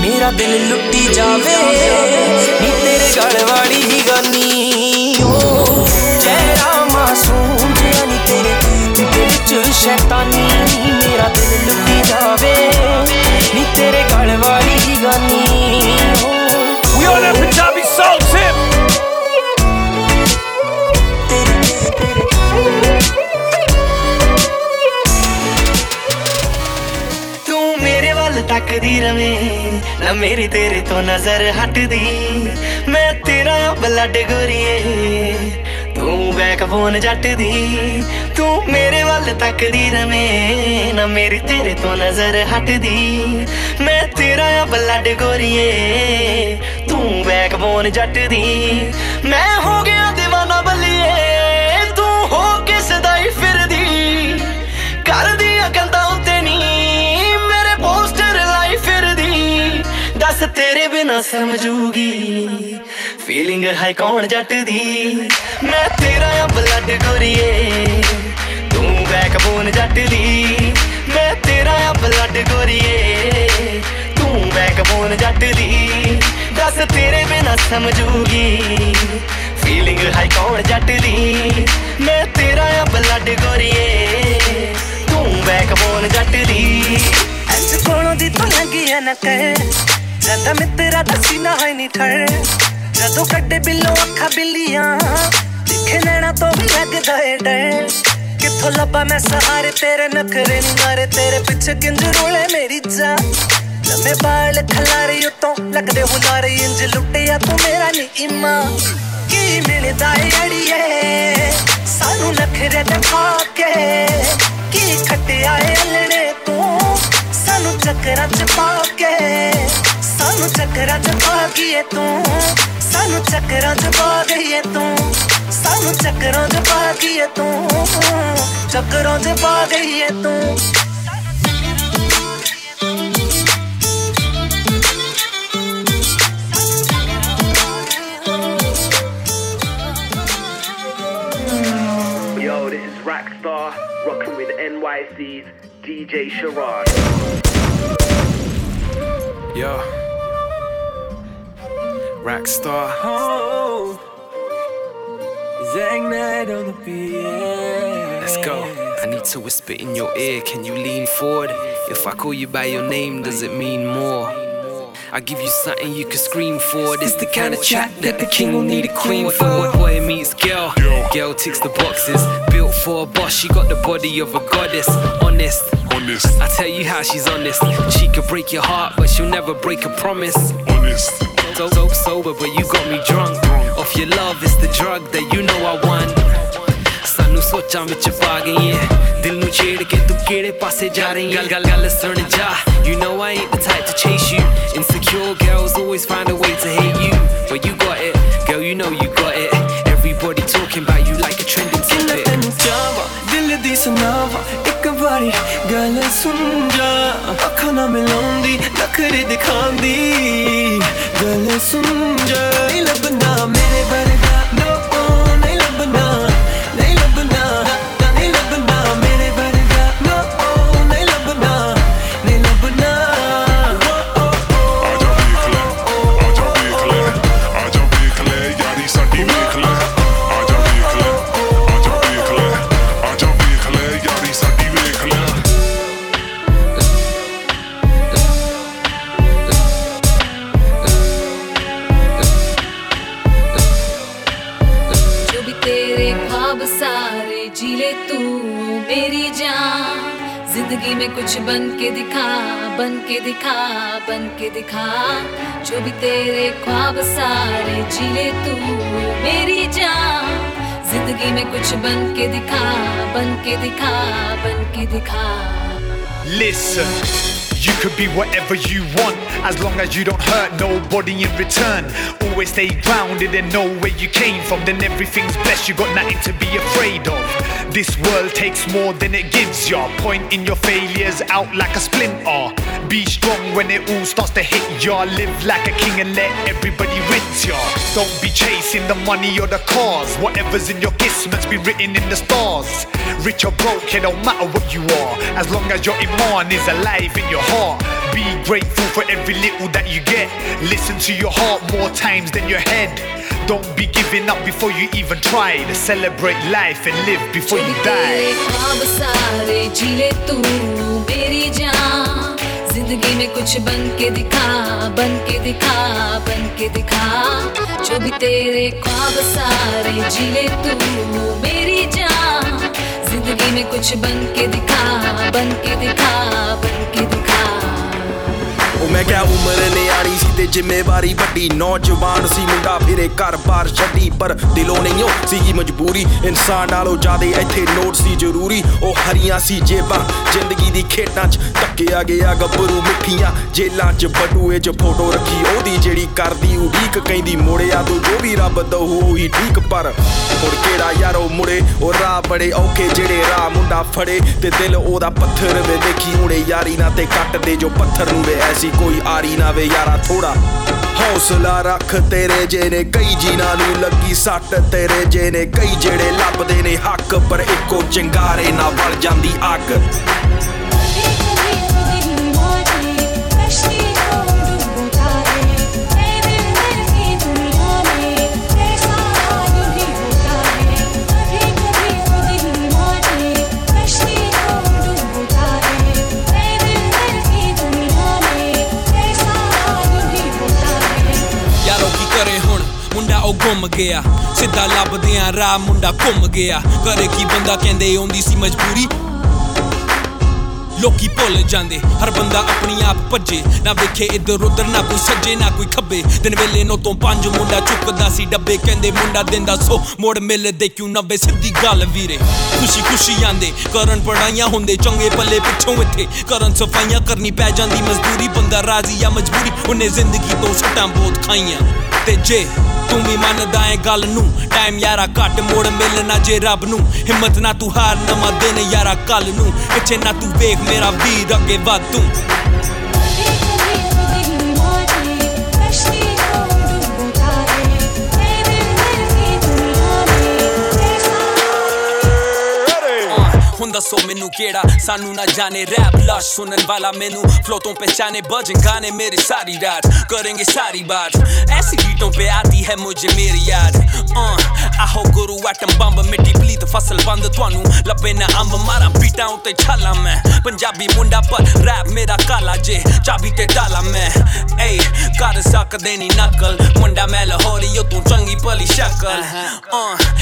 ਮੇਰਾ ਦਿਲ ਲੁੱਟੀ ਜਾਵੇ, ਨੀ ਤੇਰੇ ਗਲ ਵਾਲੀ ਹੀ ਗਾਨੀ। ਸ਼ੈਤਾਨੀ ਮੇਰਾ ਦਿਲ ਲੁੱਟੀ ਜਾਵੇ। ਨੀ ਤੇਰੇ ਗਲ ਵਾਲੀ ਹੀ ਗਾਨੀ ਓ We on that Punjabi soul tip. ਤੂੰ ਮੇਰੇ ਵੱਲ ਤੱਕਦੀ ਰਵੇਂ ਨਾ ਮੇਰੀ ਤੇਰੇ ਤੋਂ ਨਜ਼ਰ ਹਟਦੀ। ਮੈਂ ਤੇਰਾ ਬਲੱਡ ਗੋਰੀਏ ਤੂੰ ਬੈਕਬੋਨ ਜੱਟ ਦੀ, ਤੂੰ ਮੇਰੇ ਵੱਲ ਤੱਕਦੀ ਰਵੇਂ, ਨਾ ਮੇਰੀ ਤੇਰੇ ਤੋਂ ਨਜ਼ਰ ਹਟਦੀ, ਮੈਂ ਤੇਰਾ ਬਲੱਡ ਗੋਰੀਏ, ਤੂੰ ਬੈਕਬੋਨ ਜੱਟ ਦੀ, ਮੈਂ ਹੋ ਗਿਆ دیਵਾਨਾ ਬੱਲੀਏ, ਤੂੰ ਹੋ ਕਿਸ ਦਾ ਹੀ ਫਿਰਦੀ ਕਰਦੀ ਕੰਦਾ ਉੱਤੇ ਨੀ ਮੇਰੇ ਪੋਸਟਰ ਲਾਈ ਫਿਰਦੀ, ਦੱਸ ਤੇਰੇ ਬਿਨਾ ਸਮਝੂਗੀ ਫੀਲਿੰਗ ਹੈ ਕੌਣ ਜੱਟ ਦੀ ਮੈਂ ਤੇਰਾ ਆ ਬਲੱਡ ਗੋਰੀਏ ਤੂੰ ਬੈਕਬੋਨ ਜੱਟ ਦੀ ਮੈਂ ਤੇਰਾ ਆ ਬਲੱਡ ਗੋਰੀਏ ਤੂੰ ਬੈਕਬੋਨ ਜੱਟ ਦੀ ਦੱਸ ਤੇਰੇ ਬਿਨਾ ਸਮਝੂਗੀ। ਫੀਲਿੰਗ ਹੈ ਕੌਣ ਜੱਟ ਦੀ ਮੈਂ ਤੇਰਾ ਆ ਬਲੱਡ ਗੋਰੀਏ ਤੂੰ ਬੈਕਬੋਨ ਜੱਟ ਦੀ ਐਸ ਕੋਲੋਂ ਦੀ ਤੋਂ ਲੰਗੀ ਨਾ ਕਹਿ ਜਦ ਮਿੱਤਰਾ ਦਸੀ ਨਾ ਹੈ ਨੀ ਠਰ ਜਦੋਂ ਕੱਢੇ ਬਿੱਲੋ ਅੱਖਾਂ ਬਿੱਲੀਆਂ ਦਿਖੇ ਨੈਣਾ ਤੋਂ ਵੀ ਲੱਗਦਾ ਏ ਡਰ ਕਿੱਥੋਂ ਲੱਭਾ ਮੈਂ ਸਹਾਰੇ ਤੇਰੇ ਨਖਰੇ ਨਾਰੇ ਤੇਰੇ ਪਿੱਛੇ ਕਿੰਜ ਰੋਲੇ ਮੇਰੀ ਜਾ। ਲੰਮੇ ਬਾਲ ਖਲਾਰੇ ਉਤੋਂ ਲੱਗਦੇ ਹੁਲਾਰੇ ਇੰਜ ਲੁੱਟਿਆ ਤੂੰ ਮੇਰਾ ਨੀ ਇਮਾ ਕੀ ਮਿਲਦਾ ਏ ਅੜੀਏ? ਸਾਨੂੰ ਨਖਰੇ ਦਿਖਾ ਕੇ। ਕੀ ਖੱਟਿਆ ਏ ਅਲੜੇ ਤੂੰ? ਸਾਨੂੰ ਚੱਕਰਾਂ ਚ ਪਾ ਕੇ। ਸਾਨੂੰ ਚੱਕਰਾਂ ਚ ਪਾ ਗਈਏ ਤੂੰ ਸਾਨੂੰ ਚੱਕਰਾਂ ਚ ਪਾ ਗਈਏ ਤੂੰ ਸਾਨੂੰ ਚੱਕਰਾਂ ਚ ਪਾ ਗਈਏ ਤੂੰ ਚੱਕਰਾਂ ਚ ਪਾ ਗਈਏ ਤੂੰ Yo, this is Rockstar, rocking with NYC's DJ Sharad. Yo. Raxstar. Oh. Zack Knight on the beat. Let's go. I need to whisper in your ear. Can you lean forward? If I call you by your name, does it mean more? I give you something you can scream for. This the kind of chat that the king will need a queen for. Boy meets girl, girl ticks the boxes. Built for a boss, she got the body of a goddess. Honest, honest. I tell you how she's honest. She could break your heart, but she'll never break a promise. Honest So, so sober, but you got me drunk. Off your love, it's the drug that you know I want. ਸਾਨੂੰ ਸੋਚਾਂ ਵਿੱਚ ਪਾ ਗਈ ਏ ਦਿਲ ਨੂੰ ਛੇੜ ਕੇ ਤੂੰ ਕਿਹੜੇ ਪਾਸੇ ਜਾ ਰਹੀ ਏ ਗੱਲ ਗੱਲ ਗੱਲ ਸੁਣ ਜਾ You know I ain't the type to chase you Insecure girls always find a way to hate you But you got it, girl you know you got it Everybody talking about you like a trending tidbit ਤੈਨੂੰ ਚਾਹਾਂ ਦਿਲ ਦੀ ਸੁਣਾਵਾਂ ਇੱਕ ਵਾਰੀ ਗੱਲ ਸੁਣ ਜਾ। ਅੱਖਾਂ ਨਾ ਮਿਲਾਉਂਦੀ, ਨਖਰੇ ਦਿਖਾਉਂਦੀ। ਗੱਲ ਸੁਣ ਜਾ। ਨਹੀਂ ਲੱਭਣਾ ਮੇਰੇ ਵਰਗਾ। ज़िंदगी में कुछ बन के दिखा बन के दिखा बन के दिखा। जो भी तेरे ख्वाब सारे ज़िले तू मेरी जान। ज़िंदगी में कुछ बन के दिखा बन के दिखा बन के दिखा। Listen, you could be whatever you want as long as you don't hurt nobody in return. Always stay grounded and know where you came from. Then everything's blessed, you got nothing to be afraid of. This world takes more than it gives ya. Pointing your failures out like a splinter. Be strong when it all starts to hit ya. Live like a king and let everybody rinse ya. Don't be chasing the money or the cars. Whatever's in your kismet's be written in the stars. Rich or broke, it don't matter what you are. As long as your iman is alive in your heart. Be grateful for every little that you get. Listen to your heart more times than your head. Don't be giving up before you even try. To celebrate life and live before you तेरे die. ख्वाब सारे जी ले तू मेरी जान जिंदगी में कुछ बन के दिखा बन के दिखा बन के दिखा जो भी तेरे ख्वाब सारे जी ले तू मेरी जान ज़िंदगी में कुछ बन के दिखा बन के दिखा बन के दिखा। ਉਹ ਮੈਂ ਕਿਹਾ ਉਮਰ ਨਿਆਣੀ ਸੀ ਤੇ ਜ਼ਿੰਮੇਵਾਰੀ ਵੱਡੀ। ਨੌਜਵਾਨ ਸੀ ਮੁੰਡਾ, ਫਿਰੇ ਘਰ-ਬਾਰ ਛੱਡੀ। ਪਰ ਦਿਲੋਂ ਨਹੀਂ ਉਹ ਸੀਗੀ ਮਜਬੂਰੀ। ਇਨਸਾਨ ਨਾਲੋਂ ਜ਼ਿਆਦੇ ਇੱਥੇ ਨੋਟ ਸੀ ਜ਼ਰੂਰੀ। ਉਹ ਹਰੀਆਂ ਸੀ ਜੇਬਾਂ, ਜ਼ਿੰਦਗੀ ਦੀ ਖੇਡਾਂ 'ਚ ਧੱਕਿਆ ਗਿਆ, ਗੱਭਰੂ ਮਿੱਠੀਆਂ ਜੇਲਾਂ 'ਚ ਬਟੂਏ 'ਚ ਫੋਟੋ ਰੱਖੀ। ਉਹਦੀ ਜਿਹੜੀ ਕਰਦੀ ਉਡੀਕ ਕਹਿੰਦੀ, ਮੋੜਿਆ ਤੂੰ ਜੋ ਵੀ ਰੱਬ ਦਊ, ਉਹੀ ਠੀਕ। ਪਰ ਹੁਣ ਕਿਹੜਾ ਯਾਰ ਉਹ ਮੁੜੇ? ਉਹ ਰਾਹ ਬੜੇ ਔਖੇ ਜਿਹੜੇ ਰਾਹ ਮੁੰਡਾ ਫੜੇ ਤੇ ਦਿਲ ਉਹਦਾ ਪੱਥਰ ਵੇ ਦੇਖੀ। ਹੁਣੇ ਯਾਰੀ ਨਾ ਤੇ ਕੱਟ ਦੇ ਜੋ ਪੱਥਰ ਨੂੰ ਵੇ ਐਸੀ ਕੋਈ ਆਰੀ ਨਾ ਵੇ ਯਾਰਾ ਥੋੜਾ। ਹੌਸਲਾ ਰੱਖ ਤੇਰੇ ਜੇ ਨੇ ਕਈ ਜੀਨਾਂ ਨੂੰ ਲੱਗੀ ਸੱਟ ਤੇਰੇ ਜੇ ਨੇ ਕਈ ਜਿਹੜੇ ਲੱਭਦੇ ਨੇ ਹੱਕ, ਪਰ ਇੱਕੋ ਚਿੰਗਾਰੇ ਨਾਲ ਵਲ ਜਾਂਦੀ ਅੱਗ। ਯਾਰੋ ਕੀ ਕਰੇ ਹੁਣ ਮੁੰਡਾ ਉਹ ਗੁੰਮ ਗਿਆ। ਸਿੱਧਾ ਲੱਭਦੇ ਆ ਰਾਹ ਮੁੰਡਾ ਘੁੰਮ ਗਿਆ। ਕਰੇ ਕੀ ਬੰਦਾ ਕਹਿੰਦੇ ਆਉਂਦੀ ਸੀ ਮਜਬੂਰੀ? ਲੋਕੀ ਭੁੱਲ ਜਾਂਦੇ। ਹਰ ਬੰਦਾ ਆਪਣੀ ਆਪ ਭੱਜੇ। ਨਾ ਵੇਖੇ ਇੱਧਰ ਉੱਧਰ, ਨਾ ਕੋਈ ਸੱਜੇ, ਨਾ ਕੋਈ ਖੱਬੇ। ਦਿਨ ਵੇਲੇ ਨੋ ਤੋਂ ਪੰਜ ਮੁੰਡਾ ਚੁੱਕਦਾ ਸੀ ਡੱਬੇ। ਕਹਿੰਦੇ ਮੁੰਡਾ ਦਿੰਦਾ ਸੋ, ਮੋੜ ਮਿਲਦੇ ਕਿਉਂ ਨੱਬੇ ਸਿੱਧੀ ਗੱਲ ਵੀਰੇ। ਖੁਸ਼ੀ ਖੁਸ਼ੀ ਆਂਦੇ। ਕਰਨ ਪੜਾਈਆਂ ਹੁੰਦੇ, ਚੰਗੇ ਪੱਲੇ ਪਿੱਛੋਂ ਇੱਥੇ। ਕਰਨ ਸਫਾਈਆਂ ਕਰਨੀ ਪੈ ਜਾਂਦੀ, ਮਜ਼ਦੂਰੀ। ਬੰਦਾ ਰਾਜ਼ੀ ਆ ਮਜਬੂਰੀ। ਉਹਨੇ ਜ਼ਿੰਦਗੀ ਤੋਂ ਸੱਟਾਂ ਬਹੁਤ ਖਾਈਆਂ। ਤੇ ਜੇ ਤੂੰ ਵੀ ਮੰਨਦਾ ਏ ਗੱਲ ਨੂੰ ਟਾਈਮ ਯਾਰਾ ਘੱਟ, ਮੋੜ ਮਿਲਣਾ ਜੇ ਰੱਬ ਨੂੰ। ਹਿੰਮਤ ਨਾ ਤੂੰ ਹਾਰ, ਨਵਾਂ ਦਿਨ ਯਾਰਾ ਕੱਲ ਨੂੰ। ਪਿੱਛੇ ਨਾ ਤੂੰ ਵੇਖ, ਮੇਰਾ ਵੀਰ ਅੱਗੇ ਵੱਧ ਤੂੰ। ਦੱਸੋ ਮੈਨੂੰ ਕਿਹੜਾ ਸਾਨੂੰ ਨਾ ਜਾਣੇ ਰੈਪ ਲਸ਼ ਸੁਣਨ ਵਾਲਾ ਮੈਨੂੰ फ्लो तो पहचाने बजन गाने मेरी सारी रात करेंगे सारी बात ऐसी बीटों पे आती है मुझे मेरी याद आहो गुरु आटम बंब मिट्टी पलीत फसल बंद ਤੁਹਾਨੂੰ ਲੱਭੇ ਨਾ ਅੰਬ ਮਾਰਾਂ ਬੀਟਾਂ ਉੱਤੇ ਛਾਲਾ ਮੈਂ ਪੰਜਾਬੀ ਮੁੰਡਾ ਪਰ ਰੈਪ ਮੇਰਾ ਕਾਲਾ ਜੇ ਚਾਬੀ ਤੇ ਡਾਲਾ ਮੈਂ ਏ ਕਰ ਸਕਦੇ ਨਹੀਂ ਨਕਲ ਮੁੰਡਾ ਮੈਂ ਲਾਹੌਰੀ ਉਹ ਤੂੰ ਚੰਗੀ ਭਲੀ ਸ਼ਕਲ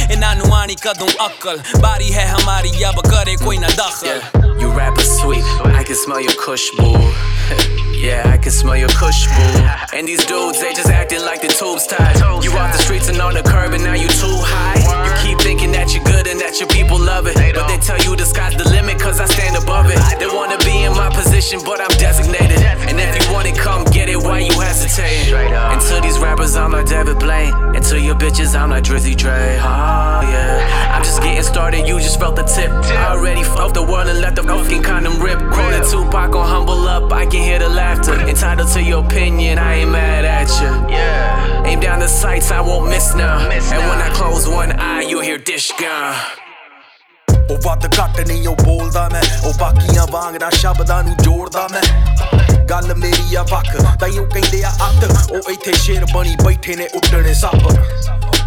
ਇਹਨਾਂ ਨੂੰ ਆਣੀ ਕਦੋਂ ਅਕਲ ਬਾਰੀ ਹੈ ਹਮਾਰੀ ਅਬ yeah. You rap is sweet, I can smell your kush boo. Yeah, I can smell your kush boo. And these dudes, they just acting like the tube's tied. You off the streets and on the curb and now you too high. You thinking that you're good and that your people love it. But they tell you the sky's the limit, cause I stand above it. They wanna be in my position, but I'm designated. And if you want it, come get it, why you hesitating? And to these rappers, I'm like David Blaine. And to your bitches, I'm like Drizzy Dre. Oh, yeah. I'm just getting started, you just felt the tip. I already fucked the world and let the fucking condom rip. Quoted Tupac on Humble Up, I can hear the laughter. Entitled to your opinion, I ain't mad at you. Yeah. Aim down the sights, I won't miss now. And when I close one eye, you'll hear dish gun. ਉਹ ਵੱਧ ਘੱਟ ਨਹੀਂ, ਉਹ ਬੋਲਦਾ ਮੈਂ। ਉਹ ਬਾਕੀਆਂ ਵਾਂਗ ਨਾ ਸ਼ਬਦਾਂ ਨੂੰ ਜੋੜਦਾ ਮੈਂ। ਗੱਲ ਮੇਰੀ ਆ ਵੱਖ ਤਾਈਓ ਕਹਿੰਦੇ ਆ ਅੱਤ। ਉਹ ਇੱਥੇ ਸ਼ੇਰ ਬਣੀ, ਬੈਠੇ ਨੇ ਉੱਡਣੇ ਸੱਪ।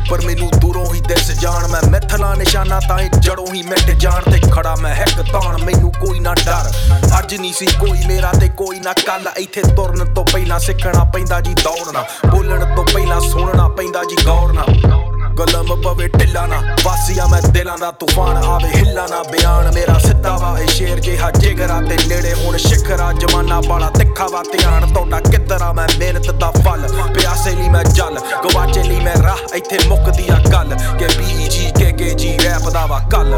ਪਰ ਮੈਨੂੰ ਦੂਰੋਂ ਹੀ ਦਿਸ ਜਾਣ ਮੈਂ। ਮਿੱਥਲਾ ਨਿਸ਼ਾਨਾ ਤਾਂ ਜੜੋਂ ਹੀ ਮਿਟ ਜਾਣ ਤੇ ਖੜਾ ਮੈਂ। ਹੈਕ ਤਾਣ, ਮੈਨੂੰ ਕੋਈ ਨਾ ਡਰ। ਅੱਜ ਨਹੀਂ ਸੀ ਕੋਈ ਮੇਰਾ ਤੇ ਕੋਈ ਨਾ ਕੱਲ। ਇੱਥੇ ਤੁਰਨ ਤੋਂ ਪਹਿਲਾਂ ਸਿੱਖਣਾ ਪੈਂਦਾ ਜੀ ਦੌੜਨਾ। ਬੋਲਣ ਤੋਂ ਪਹਿਲਾਂ ਸੁਣਨਾ ਪੈਂਦਾ ਜੀ ਗੌਰ ਨਾਲ। ਕਲਮ ਪਵੇ ਢਿੱਲਾ ਨਾ। ਵਾਸੀਆਂ, ਮੈਂ ਦਿਲਾਂ ਦਾ ਤੂਫਾਨ ਆਵੇ, ਹਿੱਲਾ ਨਾ। ਬਿਆਨ ਮੇਰਾ ਸਿੱਧਾ ਵਾ, ਇਹ ਸ਼ੇਰ ਜਿਹਾ ਜਿਗਰਾ ਤੇ ਨੇੜੇ। ਹੁਣ ਸ਼ਿਖਰਾ ਜਮਾਨਾ ਬਾਲਾ ਤਿੱਖਾ ਵਾ ਧਿਆਨ ਤੁਹਾਡਾ ਕਿੱਧਰਾ? ਮੈਂ ਮਿਹਨਤ ਦਾ ਫਲ, ਪਿਆਸੇ ਲਈ ਮੈਂ ਜਲ, ਗਵਾਚੇ ਲਈ ਮੈਂ ਰਾਹ, ਇੱਥੇ ਮੁੱਕਦੀ ਆ ਗੱਲ। ਕਿ ਬੀਜੀ ਕੇ ਕੇ ਜੀ ਰੈਪ ਦਾ ਵਾ ਕੱਲ।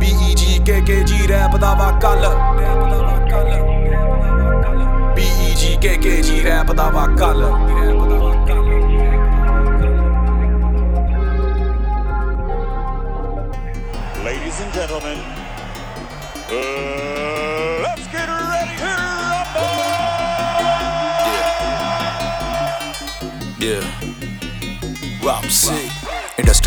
ਬੀਜੀ ਕੇ ਕੇ ਜੀ ਰੈਪ ਦਾ ਵਾ ਕੱਲ। ਬੀਜੀ ਕੇ ਕੇ ਜੀ ਰੈਪ ਦਾ ਵਾ ਕੱਲ। Ladies and gentlemen, uh, let's get ready to rumble! Yeah. Yeah. Rob 6.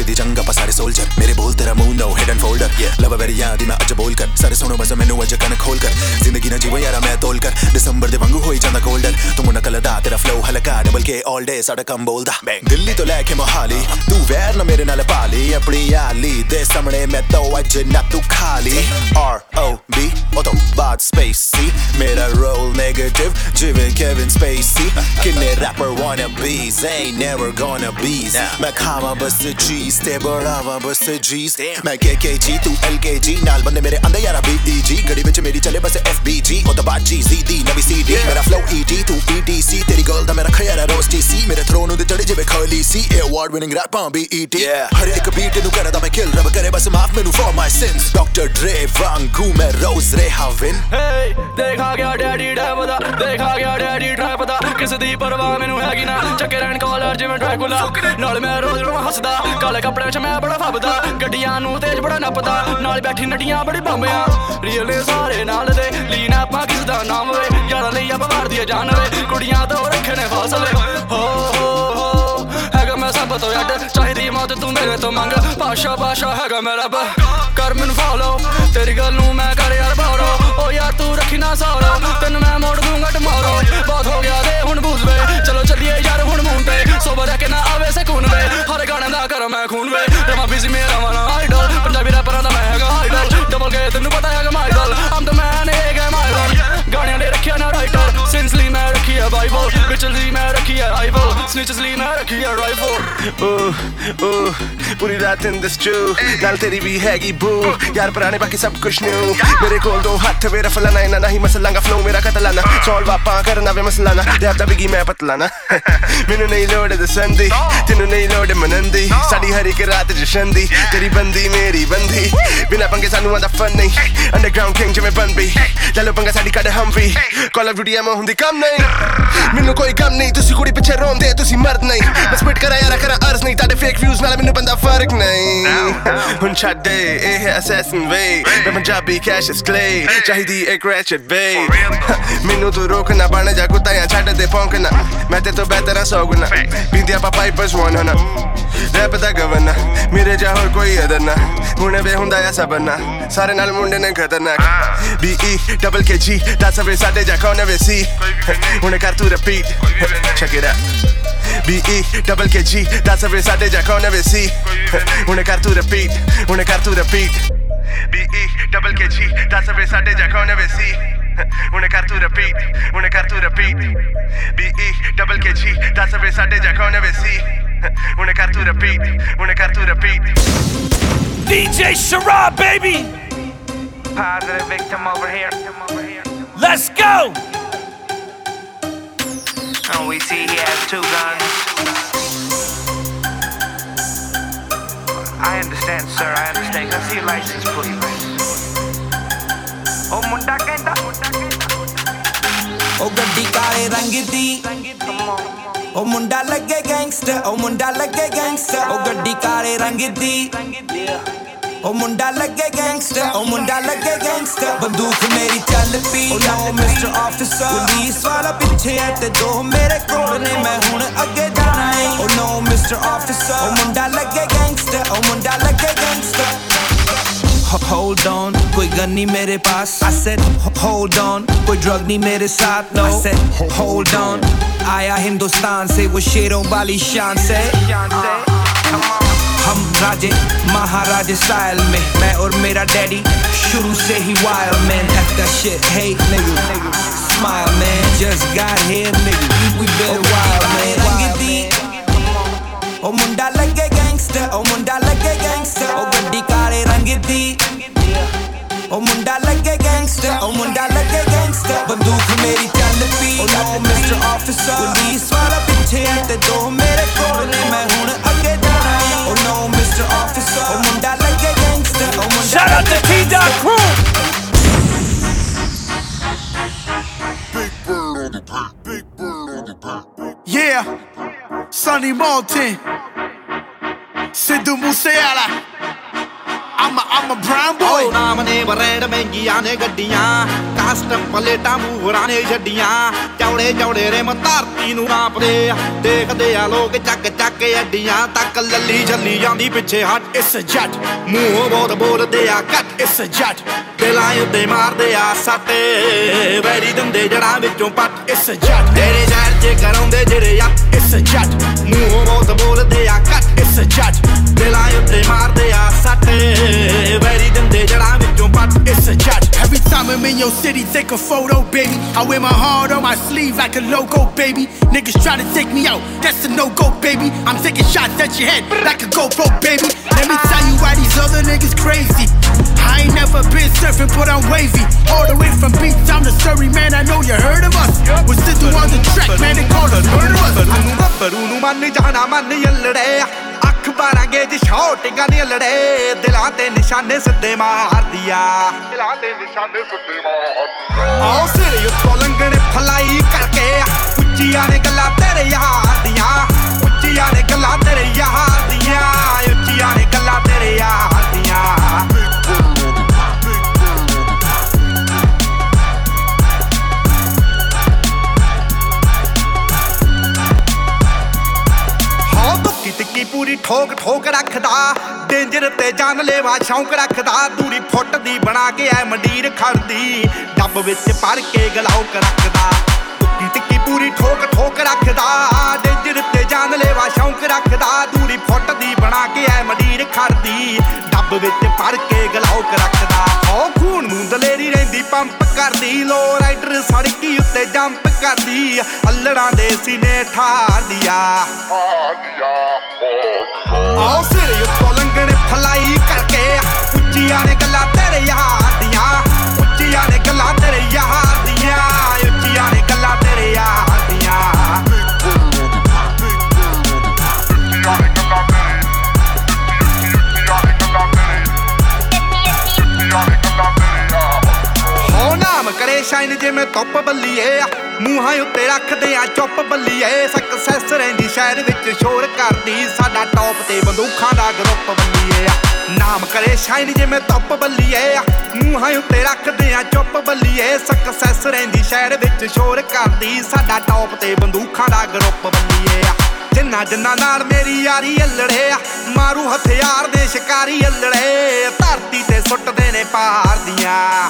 दी जंग पर सारे सोल्जर मेरे बोल तेरा मुँह no head and folder love very याद ना अज बोल कर सारे सुनो बस मेनू अज कन खोल कर ज़िंदगी ना जीवो यारा, मैं तोल कर दिसंबर दे वांगू होई जांदा गोल्डन तुम ना कल दा तेरा फ्लो हलका डबल के ऑल डे साडा कम बोलदा। दिल्ली तो लेके मोहाली, तू वैर ना मेरे नाल पाली। अपनी याली दे सामने मैं तो अज ना तू खाली। आर ओ बी ओ तो बाद स्पेस सी मेरा रोल नेगेटिव जिवे केविन स्पेसी किन्ने rapper wanna bees ain't never gonna bees मैं खावा बस चीज़ बीस ते बढ़ावा बस जीस मैं के के जी तू एल के जी नाल बंदे मेरे अंदर यारा बी डी जी घड़ी बच मेरी चले बस एफ़ बी जी और दबा जी जी दी नवी सी डी मेरा फ्लो ई टी तू ई टी सी तेरी गर्ल दा मेरा खयारा रोस्टी सी मेरे थ्रोन उधर चढ़े जिवे खाली सी a award winning rapper B E T हर एक बीट करा दा मैं किल रब करे बस माफ़ मेनू for my sins doctor Dre वांगू मैं रोज रे हाविन देखा क्या डैडी डैम देखा गया ਕਿਸ ਦੀ ਪਰਵਾਹ ਮੈਨੂੰ ਹੈਗੀ ਨਾ। ਚੱਕੇ ਰਹਿਣ ਕਾਲਰ ਜਿਵੇਂ ਡਰੈਕੁਲਾ ਨਾਲ ਮੈਂ ਰੋਜ਼ ਨੂੰ ਹੱਸਦਾ। ਕਾਲੇ ਕੱਪੜਿਆਂ 'ਚ ਮੈਂ ਬੜਾ ਫੱਬਦਾ। ਗੱਡੀਆਂ ਨੂੰ ਤੇਜ਼ ਬੜਾ ਨੱਪਦਾ। ਨਾਲ ਬੈਠੀ ਨੱਡੀਆਂ ਬੜੀ ਬੰਬਿਆਂ। ਰੀਅਲ ਨੇ ਸਾਰੇ ਨਾਲ ਦੇ। ਲੀਨ ਆਪਾਂ ਕਿਸ ਦਾ ਨਾਮ ਵੇ ਯਾਰਾਂ ਲਈ ਆਪਾਂ ਮਾਰਦੀ ਜਾਨ ਵੇ ਕੁੜੀਆਂ ਤੋਂ ਰੱਖਣੇ ਫਾਸਲੇ। ਹੋ ਹੋ ਹੋ ਹੈਗਾ ਮੈਂ ਸਭ ਤੋਂ ਅੱਡ, ਚਾਹੀਦੀ ਮੌਤ ਤੂੰ ਮੇਰੇ ਤੋਂ ਮੰਗ। ਪਾਸ਼ਾ ਪਾਸ਼ਾ ਹੈਗਾ ਮੈਂ ਰੱਬ ਕਰ ਮੈਨੂੰ ਫਾਲੋ ਤੇਰੀ ਗੱਲ ਨੂੰ ਮੈਂ ਕਰ ਯਾਰ ਬਾਰੋ ਓ ਯਾਰ ਤੂੰ ਰੱਖੀ ਨਾ ਸਾਰੋ ਤੈਨੂੰ ਮੈਂ ਮੋੜ ਦੂੰਗਾ ਟਮਾਰੋ ਬਹੁਤ ਹੋ ਗਿਆ ਦੇ ਹੁਣ ਬੂਝ ਵੇ। ਚਲੋ ਚੱਲੀਏ ਯਾਰ ਹੁਣ ਮੂੰਹ ਤੇ। ਸੋਬਰ ਕੇ ਨਾ ਆਵੇ ਸਕੂਨ ਵੇ। ਹਰ ਗਾਣੇ ਦਾ ਕਰ ਮੈਂ ਖੂਨ ਵੇ। ਰਮਾ ਬਿਜ਼ੀ ਮੇਰਾ ਵਾਲਾ ਆਈਡਲ ਪੰਜਾਬੀ ਰੈਪਰਾਂ ਦਾ ਮੈਂ ਹੈਗਾ ਆਈਡਲ ਡਬਲ ਕੇ ਤੈਨੂੰ ਪਤਾ ਹੈਗਾ ਮਾਈ ਆਈਡਲ ਆਮ ਦ ਮੈਨ ਇਹ ਗੇ ਮਾਈ ਗਾਣਿਆਂ ਦੇ रखी है ना राइटर सिंस ली मैं रखी है बाइबल बिचल ली मैं रखी है आइबल स्निचेस ली मैं रखी है राइफल ओ ओ पूरी रात इन दिस टू नाल तेरी भी हैगी बू यार पुराने बाकी सब कुछ न्यू मेरे कोल दो हाथ मेरा फलाना ना नहीं मसला का फ्लो मेरा कतलाना सॉल्व आपा करना वे मसला ना दे दैव दबिगी मैं पतलाना मिनु नहीं लोड़ द संदी तिनु नहीं लोड़ मनंदी साडी हरी के रात जशन दी तेरी बंदी मेरी बंदी बिना पंगे सानू आंदा फन नहीं अंडरग्राउंड किंग जमे बन भी ले पंगा साडी कद हम भी ਕਾਲ ਆਫ ਡਿਊਟੀ ਐਮ ਹੁੰਦੀ ਕੰਮ ਨਹੀਂ। ਮੈਨੂੰ ਕੋਈ ਗਮ ਨਹੀਂ ਤੁਸੀਂ ਕੁੜੀ ਪਿੱਛੇ ਰੋਂਦੇ ਤੁਸੀਂ ਮਰਦ ਨਹੀਂ। ਮੈਂ ਸਪਿਟ ਕਰਾਂ ਯਾਰਾ ਕਰਾਂ ਅਰਜ਼ ਨਹੀਂ ਤੁਹਾਡੇ ਫੇਕ ਵਿਊਜ਼ ਨਾਲ ਮੈਨੂੰ ਬੰਦਾ ਫ਼ਰਕ ਨਹੀਂ। ਹੁਣ ਛੱਡ ਦੇ ਇਹ ਅਸੈਸਨ ਵੇ ਮੈਂ ਪੰਜਾਬੀ ਕੈਸ਼ ਕਲੇ ਚਾਹੀਦੀ ਇੱਕ ਰੈਚਡ ਵੇ ਮੈਨੂੰ ਤੂੰ ਰੋਕਣਾ ਬਣ ਜਾ ਕੁੱਤਾ ਜਾਂ ਛੱਡ ਦੇ ਪੌਂਕਣਾ ਮੈਂ ਤੇ ਤੋਂ ਬਿਹਤਰ ਸੌਗਣਾ। ਪੀਂਦਿਆ ਪਾ ਪਾਈਪਰਸ ਵਨ ਹਨਾ। ਰੈਪ ਦਾ ਗਵਰਨਾ ਮੇਰੇ ਜਾ ਹੋਰ ਕੋਈ ਅਦਰ ਨਾ। ਹੁਣੇ ਵੇ ਹੁੰਦਾ ਆ ਸਬਨਾ ਸਾਰੇ ਨਾਲ ਮੁੰਡੇ ਨੇ ਖਤਰਨਾਕ। ਬੀ ਈ ਡਬਲ ਕੇ ਜੀ ਦੱਸ ਵੇ ਸਾਡੇ ਜਾ ਕੌਣ ਵੇ ਸੀ? ਹੁਣੇ ਕਰ ਤੂੰ repeat check it out B E double K G ਦੱਸ ਵੇ ਸਾਡੇ ਜਾ ਕੌਣ ਵੇ ਸੀ? ਹੁਣੇ ਕਰ ਤੂੰ ਰਿਪੀਟ ਹੁਣੇ ਕਰ ਤੂੰ repeat B E double K G ਦੱਸ ਵੇ ਸਾਡੇ ਜਾ ਕੌਣ ਵੇ ਸੀ? When I got to the beat, when I got to the beat, B E double K G. That's a race I did. I can't ever see. When I got to the beat, when I got to the beat. DJ Sharad, baby. Positive victim over here. Let's go. And we see he has two guns. I understand, sir. I understand. I see your license, please? Oh, ਮੁੰਡਾ ਕਹਿੰਦਾ ਉਹ ਗੱਡੀ ਕਾਲੇ ਰੰਗ ਦੀ ਉਹ ਮੁੰਡਾ ਲੱਗੇ gangster ਉਹ ਮੁੰਡਾ ਲੱਗੇ ਗੈਂਗਸਟਰ ਉਹ ਗੱਡੀ ਕਾਲੇ ਰੰਗ ਦੀ ਉਹ ਮੁੰਡਾ ਲੱਗੇ ਗੈਂਗਸਟਰ ਉਹ ਮੁੰਡਾ ਲੱਗੇ ਗੈਂਗਸਟਰ ਬੰਦੂਕ ਮੇਰੀ ਚੱਲ ਪਈ ਉਹ ਨੋ ਮਿਸਟਰ ਆਫੀਸਰ ਪੁਲਿਸ ਵਾਲਾ ਪਿੱਛੇ ਹੈ ਤੇ ਦੋ ਮੇਰੇ ਕੋਲ ਨੇ ਮੈਂ ਹੁਣ ਅੱਗੇ ਜਾਣਾ ਏ ਉਹ ਨੋ ਮਿਸਟਰ ਆਫੀਸਰ ਉਹ ਮੁੰਡਾ ਲੱਗੇ ਗੈਂਗਸਟਰ ਉਹ ਮੁੰਡਾ ਲੱਗੇ gangster hold on koi gun nahi mere paas. I said hold on koi drug nahi mere saath. no I said hold on aaya Hindustan se, wo शेरों wali shaan se. हम राजे महाराजे style में मैं और मेरा डैडी शुरू से ही wild man at that shit hey nigga smile man just got here nigga we been wild man ओ मुंडा लगे गैंगस्टर ओ मुंडा ਰੰਗ ਦੀ ਉਹ ਮੁੰਡਾ ਲੱਗੇ ਗੈਂਗਸਟਰ ਉਹ ਮੁੰਡਾ ਲੱਗੇ ਗੈਂਗਸਟਰ ਬੰਦੂਕ ਮੇਰੀ ਚੱਲ ਪਈ ਉਹ ਮਿਸਟਰ ਆਫੀਸਰ ਪੁਲਿਸ ਵਾਲਾ ਪਿੱਛੇ ਆ ਤੇ ਦੋ ਮੇਰੇ ਕੋਲ ਨੇ ਮੈਂ ਹੁਣ ਅੱਗੇ ਜਾਣਾ ਉਹ ਨੋ ਮਿਸਟਰ ਆਫੀਸਰ ਉਹ ਮੁੰਡਾ ਲੱਗੇ ਗੈਂਗਸਟਰ ਉਹ ਮੁੰਡਾ shout out to T dot crew Yeah, Sunny Malton, Sidhu Moose Wala. I'm a, I'm a brown boy. ਓ ਨਾਮ ਨੇ ਬਰੈਂਡ ਮਹਿੰਗੀਆਂ ਨੇ ਗੱਡੀਆਂ ਕਸਟਮ ਪਲੇਟਾਂ ਮੂਹਰਾਂ ਨੇ ਛੱਡੀਆਂ। ਚੌੜੇ ਚੌੜੇ ਰਿਮ ਧਰਤੀ ਨੂੰ ਨਾਪਦੇ ਆ। ਦੇਖਦੇ ਆ ਲੋਕ ਚੱਕ ਚੱਕ ਅੱਡੀਆਂ ਤੱਕ ਲੱਲੀ ਛੱਲੀ ਜਾਂਦੀ ਪਿੱਛੇ ਹਟ। ਇਸ ਜੱਟ ਮੂੰਹੋਂ ਬਹੁਤ ਬੋਲਦੇ ਆ ਕੱਟ ਇਸ ਜੱਟ ਦਿਲਾਂ ਉੱਤੇ ਮਾਰਦੇ ਆ ਸੱਟੇ। ਵੈਰੀ ਦੰਦੇ ਜੜਾਂ ਵਿੱਚੋਂ ਪੱਟ। ਇਸ ਜੱਟ ਤੇਰੇ ਜ਼ਹਿਰ ਚ ਕਰਾਉਂਦੇ ਜਿਹੜੇ ਆ। ਇਸ ਜੱਟ ਮੂੰਹੋਂ ਬਹੁਤ ਬੋਲਦੇ ਆ ਕੱਟ ਇਸ ਜੱਟ ਦਿਲਾਂ ਉੱਤੇ ਮਾਰਦੇ ਆ। In your city, take a photo, baby. I wear my heart on my sleeve like a logo, baby. Niggas try to take me out, that's a no go, baby. I'm taking shots at your head like a GoPro, baby. Let me tell you why these other niggas crazy. I ain't never been surfing, but I'm wavy. All the way from Beach Town to Surrey, man. I know you heard of us. We're still on the track, man. They call us murderers. ਗੱਭਰੂ ਨੂੰ ਮੰਨ ਜਾਣਾ ਮੰਨ ਯੱਲੜੇ ਅੱਖ ਬਾਰਾਂਗੇ ਜੀ ਸ਼ੌਟਿੰਗਾਂ ਦੀਆਂ ਲੜੇ ਦਿਲਾਂ ਤੇ ਨਿਸ਼ਾਨੇ ਸਿੱਧੇ ਮਾਰਦੀ ਆ ਦਿਲਾਂ ਤੇ ਨਿਸ਼ਾਨੇ ਸਿੱਧੇ ਮਾਰਦੀ ਆਓ ਸਿਰੇ ਉੱਤੋਂ ਲੰਗਣੇ ਫਲਾਈ ਕਰਕੇ ਉੱਚੀਆਂ ਨੇ ਗੱਲਾਂ ਤੇਰੇ ਯਾਰ ਦੀਆਂ ਉੱਚੀਆਂ ਨੇ ਗੱਲਾਂ ਤੇਰੇ ਯਾਰ ਠੋਕ ਠੋਕ ਰੱਖਦਾ, ਡੇਂਜਰ ਤੇ ਜਾਨ ਲੈਵਾ ਸ਼ੌਂਕ ਰੱਖਦਾ, ਦੂਰੀ ਫੁੱਟ ਦੀ ਬਣਾ ਕੇ ਐ ਮੰਡੀਰ ਖੜਦੀ, ਡੱਬ ਵਿੱਚ ਭਰ ਕੇ ਗਲਾਉਕ ਰੱਖਦਾ ਦੁੱਕੀ ਤਿੱਕੀ ਪੂਰੀ ਠੋਕ ਠੋਕ ਰੱਖਦਾ ਡੇਂਜਰ ਤੇ ਜਾਨ ਲੈਵਾ ਸ਼ੌਂਕ ਰੱਖਦਾ ਦੂਰੀ ਫੁੱਟ ਦੀ ਬਣਾ ਕੇ ਐ ਮੰਡੀਰ ਖੜਦੀ ਡੱਬ ਵਿੱਚ ਭਰ ਕੇ ਗਲਾਉਕ ਰੱਖਦਾ। ਉਹ ਖੂਨ ਨੂੰ ਦਲੇਰੀ ਰਹਿੰਦੀ ਪੰਪ ਕਰਦੀ ਲੋ ਰਾਈਡਰ ਸੜਕੀ ਉੱਤੇ ਜੰਪ ਕਰਦੀ ਅੱਲੜਾਂ ਦੇ ਸੀਨੇ ਠਾਰਦੀ ਆ ਆਓ ਸਿਰ ਉੱਤੋਂ ਲੰਗਣੇ ਫਲਾਈ ਕਰਕੇ ਉੱਚੀਆਂ ਨੇ ਗੱਲਾਂ ਜਿਵੇਂ ਧੁੱਪ ਬੱਲੀਏ ਆ। ਮੂੰਹਾਂ ਉੱਤੇ ਰੱਖਦੇ ਆ, ਚੁੱਪ ਬੱਲੀਏ। ਸਕਸੈਸ ਰਹਿੰਦੀ ਸ਼ਹਿਰ ਵਿੱਚ, ਸ਼ੋਰ ਕਰਦੀ ਸਾਡਾ ਟੌਪ ਤੇ। ਬੰਦੂਖਾਂ ਦਾ ਗਰੁੱਪ ਬੱਲੀਏ ਆ। ਨਾਮ ਕਰੇ ਸ਼ਾਈਨ ਜਿਵੇਂ ਧੁੱਪ ਬੱਲੀਏ ਆ। ਮੂੰਹਾਂ ਉੱਤੇ ਰੱਖਦੇ ਆ, ਚੁੱਪ ਬੱਲੀਏ। ਸਕਸੈਸ ਰਹਿੰਦੀ ਸ਼ਹਿਰ ਵਿੱਚ, ਸ਼ੋਰ ਕਰਦੀ ਸਾਡਾ ਟੌਪ ਤੇ। ਬੰਦੂਖਾਂ ਦਾ ਗਰੁੱਪ ਬੱਲੀਏ ਆ। ਜਿੰਨਾ ਜਿੰਨਾ ਨਾਲ ਮੇਰੀ ਯਾਰੀ ਅਲੜੇ ਆ। ਮਾਰੂ ਹਥਿਆਰ ਦੇ ਸ਼ਿਕਾਰੀ ਅਲੜੇ। ਧਰਤੀ ਤੇ ਸੁੱਟਦੇ ਨੇ ਪਹਾੜ ਦੀਆਂ।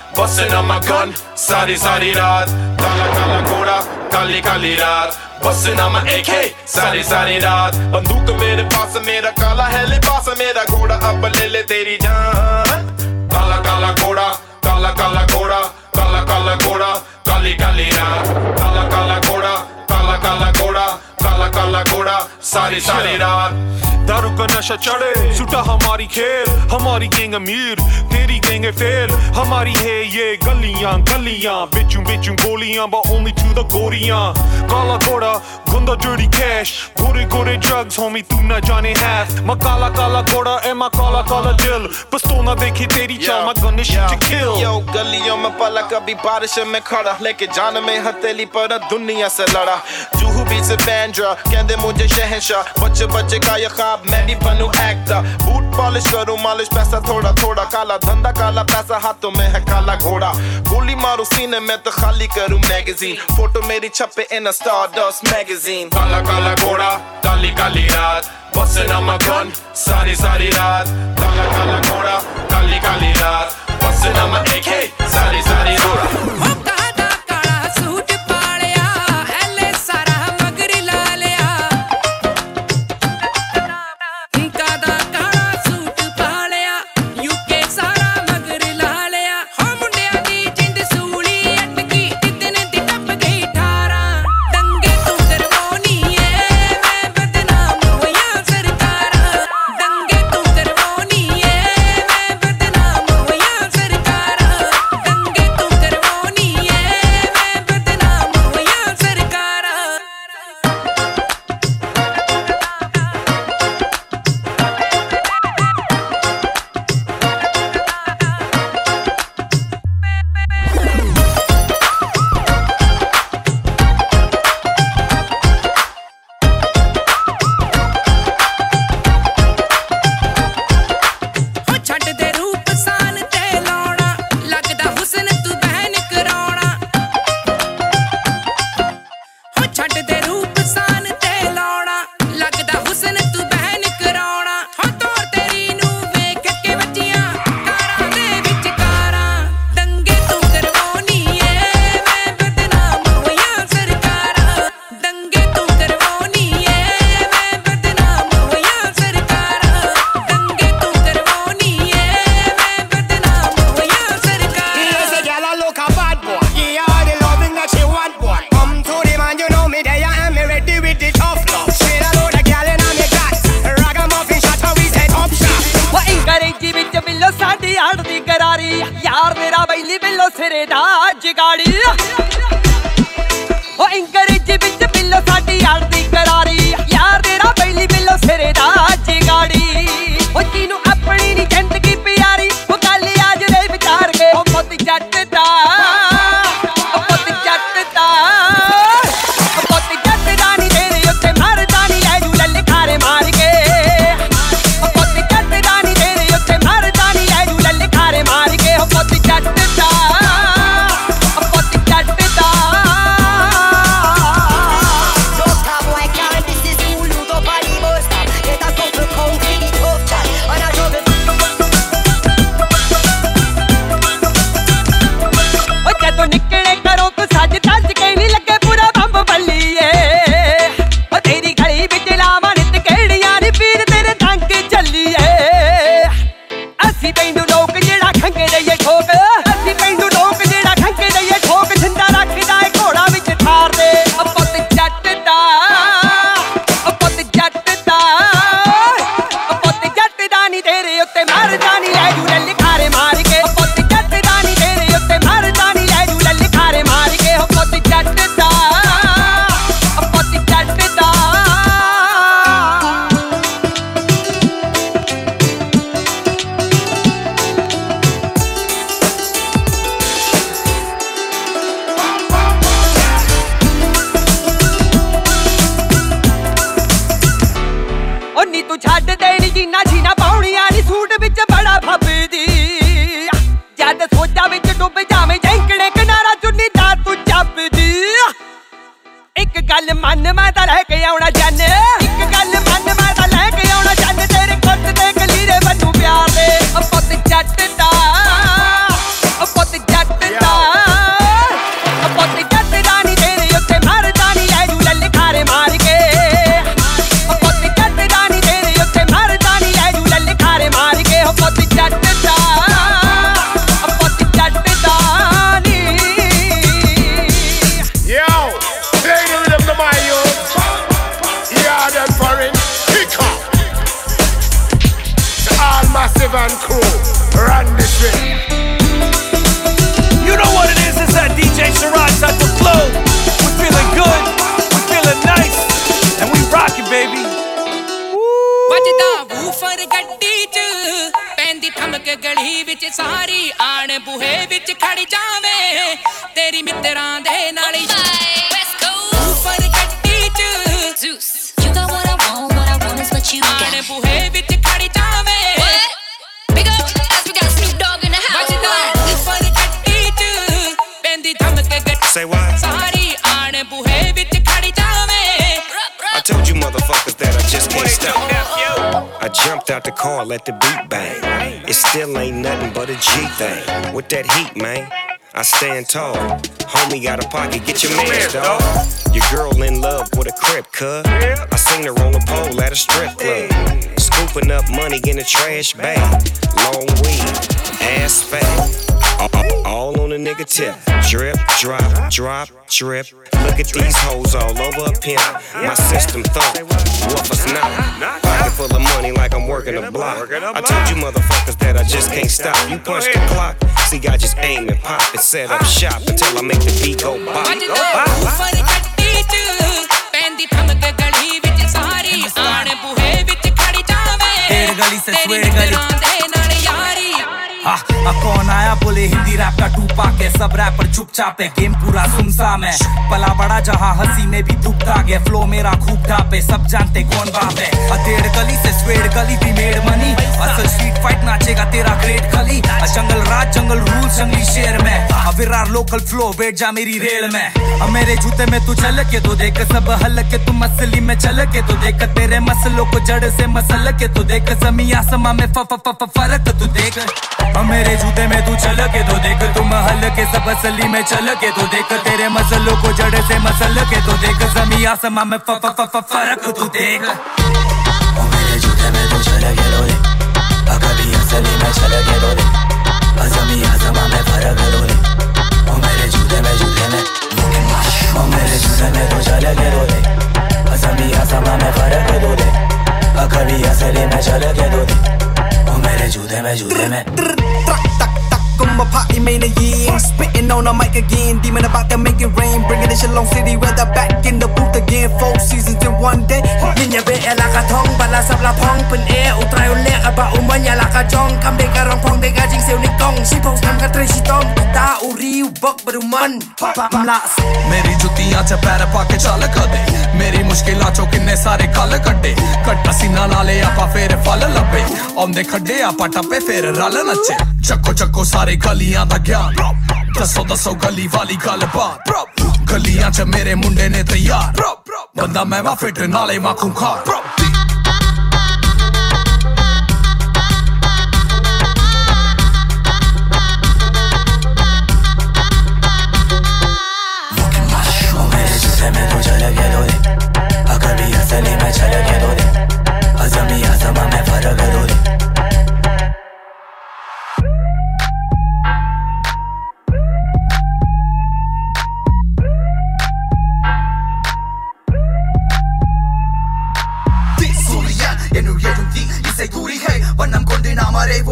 busting on my gun सारी सारी रात काला काला घोड़ा काली काली रात busting on my AK सारी सारी रात बंदूक मेरे पास मेरा काला है लिबास मेरा घोड़ा अब ले ले तेरी जान काला काला घोड़ा काला काला घोड़ा काला काला घोड़ा काली काली रात काला काला घोड़ा काला काला घोड़ा काला काला घोड़ा सारी सारी रात। दारू का नशा चढ़े सुटा हमारी खेल हमारी गैंग अमीर तेरी गैंग फेल हमारी है ये गलियाँ गलियाँ बिचू बिचू गोलियाँ but only to the गोरियाँ काला घोड़ा गुंदा dirty cash गोरे गोरे drugs homie तू ना जाने है। मैं काला काला घोड़ा ए मैं काला काला दिल। पिस्तौल ना देखी तेरी चाल मैं gun shoot to kill yo गलियों में पला कभी बारिश में खड़ा लेके जान में हथेली पर दुनिया से लड़ा। जूहू बीच बैंड्रा कहते मुझे शहनशाह बच्चे बच्चे का ये ख्वाब, मैं भी बनूं एक्टर बूट पॉलिश करूँ, मालिश, पैसा थोड़ा थोड़ा काला। धंधा काला, पैसा हाथों में है काला घोड़ा। गोली मारू सीने में तो खाली करूँ मैगजीन फ़ोटो मेरी छपे इन स्टारडस्ट मैगजीन काला काला घोड़ा, काली काली रात। busting on my gun सारी सारी रात। काला काला घोड़ा, काली काली रात। busting on my AK रात। Say what? Sorry, I told you motherfuckers that I just can't stop. I jumped out the car, let the beat bang. It still ain't nothing but a G thing. With that heat, man. I stand tall. Homie got a pocket, get your man, dog. Your girl in love with a crib, cuz. I seen her on a pole at a strip club. Scooping up money in a trash bag. Long weed, ass fat. All on a nigga tip. Drip, drop, drop, drip. Look at these hoes all over a pimp. My system thump. What us Not. Pocket full of money like I'm working a block. I told you motherfuckers that I just can't stop. You punch the clock. See, I just aim and pop and set up shop until I make the beat go bop. कौन आया बोले, Hindi rap का टूपा के? सब wrapper चुपचाप है game पूरा सुनसाम है। पला बड़ा जहाँ हँसी में भी दुखता गया फ्लो मेरा खूब ढापे, सब जानते कौन बाप है। अतेड़ गली से स्वेड़ गली भी मेड मनी असल स्ट्रीट फाइट नाचेगा तेरा ग्रेट खली। जंगल राज जंगल रूल जंगली शेर में। विरार लोकल फ्लो बैठ जा मेरी रेल में। अब मेरे जूते में तू चल के तो देख, सब हल के तू मसली में चल के तो देख। तेरे मसलों को जड़ से मसल के तो देख जमी आसमां में फ़र्क तू देख। अब मेरे जूते में तू चल के तो देख तुम हल के सब असली में चल के तो देख, तेरे मसलों को जड़ से मसल के तो देख, जमी आसमां में फ फ फ फ़र्क तू देख। में तू तो जूते में जूते में। I'm a poppy man again. Spitting on the mic again. Demon about to make it rain. Bringing this shit long city weather back in the booth again. Four seasons in one day. Ninya be ala ka thong bala sab la phong pen e u trai u le ba u man ya la ka jong kam de ka rong phong de ga jing seu ni kong si post nam ka tre si tom ta u ri u bok bru man pam las ਮੇਰੀ ਜੁੱਤੀਆਂ 'ਚ ਪੈਰ ਪਾ ਕੇ ਚੱਲ ਕਦੇ ਮੇਰੀ ਮੁਸ਼ਕਿਲਾਂ 'ਚੋਂ ਕਿੰਨੇ ਸਾਰੇ ਕੱਲ ਕੱਢੇ ਕੱਟ ਪਸੀਨਾ ਲਾ ਲਿਆ ਆਪਾਂ ਫੇਰ ਫਲ ਲੱਭੇ ਆਉਂਦੇ ਖੱਡੇ ਆਪਾਂ ਟੱਪੇ ਫੇਰ ਰਲ ਨੱਚੇ ਚੱਕੋ ਚੱਕੋ ਸਾਰੇ ਗਲੀਆਂ ਦਾ ਗਿਆਨ। ਦੱਸੋ ਦੱਸੋ ਗਲੀ ਵਾਲੀ ਗੱਲ ਬਾਤ ਗਲੀਆਂ 'ਚ ਮੇਰੇ ਮੁੰਡੇ ਨੇ ਤਿਆਰ। ਬੰਦਾ ਮੈਂ ਵਾ ਫਿਟ, ਨਾਲੇ ਵਾ ਖੁੰਖਾਰ।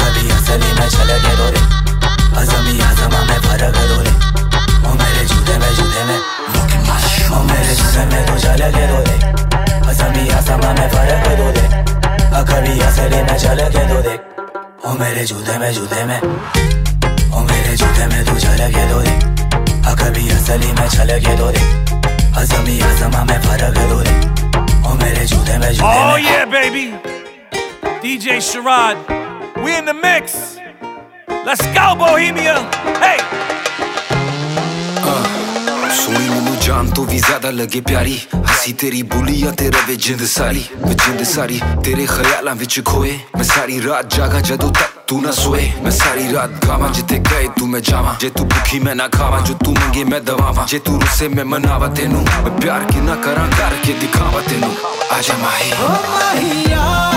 कभी असली में झलके दो रे अजमी आजमा में फ़र्क दो रे ओ मेरे जूते में जूते में। ओ मेरे जूते में तू झलके दो रे अजमी आजमा में फ़र्क दो रे कभी असली में झलके दो रे ओ मेरे जूते में जूते में। ओ मेरे जूते में तू झलके दो रे कभी असली में झलके दो रे अजमी आजमा में फ़र्क दो रे ओ मेरे जूते में जूते Oh yeah, baby. DJ Sherrod, We in the mix. Let's go, Bohemia. Hey. सुनी मनु जान तो भी ज्यादा लगे प्यारी हसी तेरी बुलिया तेरा वे जिंद सारी मैं जिंद सारी तेरे ख्यालां विच खोए मैं सारी रात जागा जदों तक तू ना सोए मैं सारी रात गावा जिते गए तू मैं जावा जे तू भुखी मैं ना खावा जो तू मंगे मैं दवावा जे तू रुसे मैं मनावा तेनू मैं प्यार की ना करा करके दिखावा तेनू आजा माही